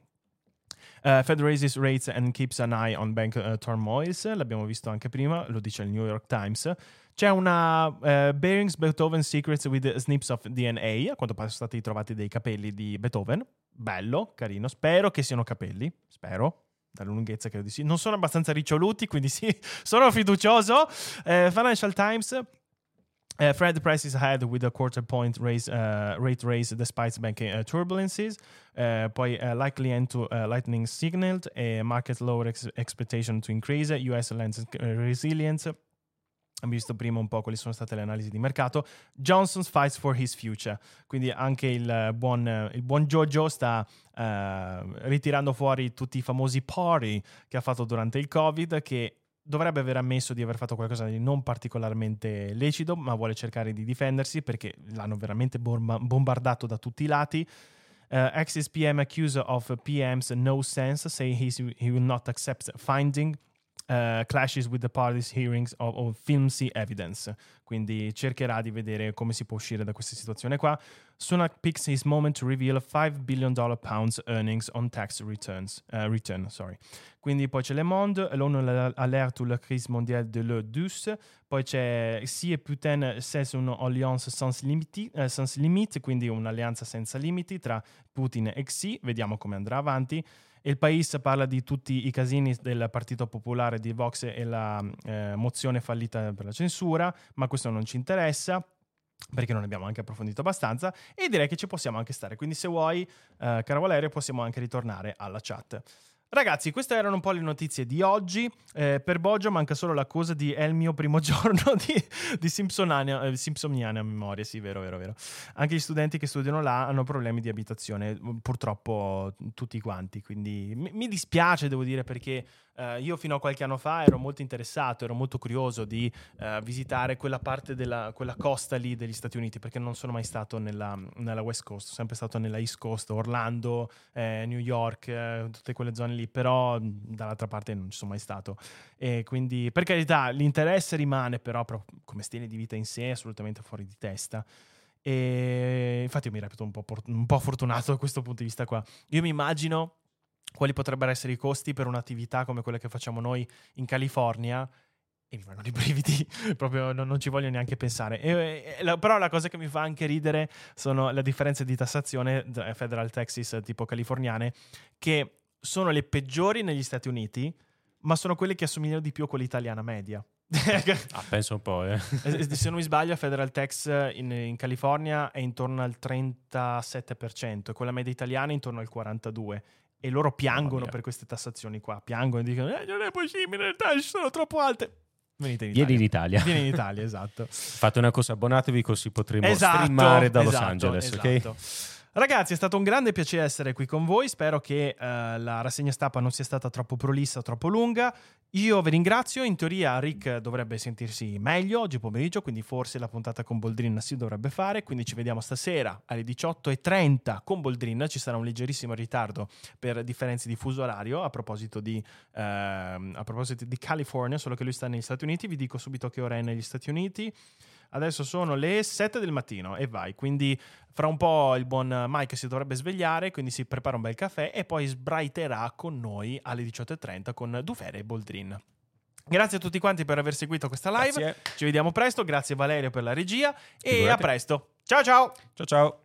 Uh, Fed raises rates and keeps an eye on bank uh, turmoils, l'abbiamo visto anche prima, lo dice il New York Times. C'è una uh, Bearings Beethoven Secrets with Snips of DNA, a quanto pare sono stati trovati dei capelli di Beethoven, bello, carino, spero che siano capelli, spero, dalla lunghezza credo di sì. Non sono abbastanza riccioluti, quindi sì, sono fiducioso. Uh, Financial Times. Uh, Fred prices ahead with a quarter point raise, uh, rate raise despite banking uh, turbulences. poi likely end to lightning signaled, market lower ex- expectation to increase, US lends resilience. Abbiamo visto prima un po' quali sono state le analisi di mercato. Johnson fights for his future, quindi anche il buon, il buon Jojo sta uh, ritirando fuori tutti i famosi party che ha fatto durante il Covid, che dovrebbe aver ammesso di aver fatto qualcosa di non particolarmente lecito, ma vuole cercare di difendersi perché l'hanno veramente bombardato da tutti i lati. Uh, Axis PM accuse of PM's no sense, say he will not accept finding uh, clashes with the parties' hearings of, of filmsy evidence. Quindi cercherà di vedere come si può uscire da questa situazione qua. Sunak picks his moment to reveal 5 billion dollar pounds earnings on tax returns. Uh, return, sorry. Quindi poi c'è Le Monde, l'ONU alerte la crise mondiale de l'E12. Poi c'è Si e Putin c'est une alliance sans limiti, eh, sans limite, quindi un'alleanza senza limiti tra Putin e Xi. Vediamo come andrà avanti. Il País parla di tutti i casini del Partito Popolare di Vox e la eh, mozione fallita per la censura, ma questo non ci interessa perché non abbiamo anche approfondito abbastanza e direi che ci possiamo anche stare. Quindi se vuoi, eh, caro Valerio, possiamo anche ritornare alla chat. Ragazzi, queste erano un po' le notizie di oggi. Eh, per Boggio manca solo la cosa di è il mio primo giorno di, di Simpsoniana, eh, Simpsoniana a memoria, sì, vero, vero, vero. Anche gli studenti che studiano là hanno problemi di abitazione, purtroppo tutti quanti, quindi mi, mi dispiace, devo dire, perché Uh, io fino a qualche anno fa ero molto interessato, ero molto curioso di uh, visitare quella parte della quella costa lì degli Stati Uniti, perché non sono mai stato nella, nella West Coast, sono sempre stato nella East Coast, Orlando, eh, New York, eh, tutte quelle zone lì, però dall'altra parte non ci sono mai stato. E quindi, per carità, l'interesse rimane, però, però come stile di vita in sé è assolutamente fuori di testa. E infatti io mi reputo un po', un po' fortunato da questo punto di vista qua. Io mi immagino quali potrebbero essere i costi per un'attività come quella che facciamo noi in California e mi vengono i brividi, proprio non, non, ci voglio neanche pensare. E, e, la, però la cosa che mi fa anche ridere sono le differenze di tassazione federal taxes tipo californiane, che sono le peggiori negli Stati Uniti, ma sono quelle che assomigliano di più a quella italiana media. ah, penso un po', eh. Se non mi sbaglio, federal tax in, in, California è intorno al 37%, e quella media italiana è intorno al 42% e loro piangono per queste tassazioni qua, piangono e dicono eh, non è possibile, le tasse sono troppo alte. Venite in Vieni Italia. in Italia. Vieni in Italia, esatto. Fate una cosa, abbonatevi così potremo Esatto, streamare da Los esatto, Angeles, esatto. ok? Ragazzi, è stato un grande piacere essere qui con voi. Spero che eh, la rassegna stampa non sia stata troppo prolissa troppo lunga. Io vi ringrazio. In teoria, Rick dovrebbe sentirsi meglio oggi pomeriggio, quindi forse la puntata con Boldrin si dovrebbe fare. Quindi ci vediamo stasera alle 18.30 con Boldrin. Ci sarà un leggerissimo ritardo per differenze di fuso orario a proposito di, ehm, a proposito di California, solo che lui sta negli Stati Uniti. Vi dico subito che ora è negli Stati Uniti. Adesso sono le 7 del mattino e vai. Quindi fra un po' il buon Mike si dovrebbe svegliare, quindi si prepara un bel caffè e poi sbraiterà con noi alle 18.30 con Dufere e Boldrin. Grazie a tutti quanti per aver seguito questa live. Grazie. Ci vediamo presto. Grazie Valerio per la regia e Figurati. a presto. Ciao ciao! Ciao ciao.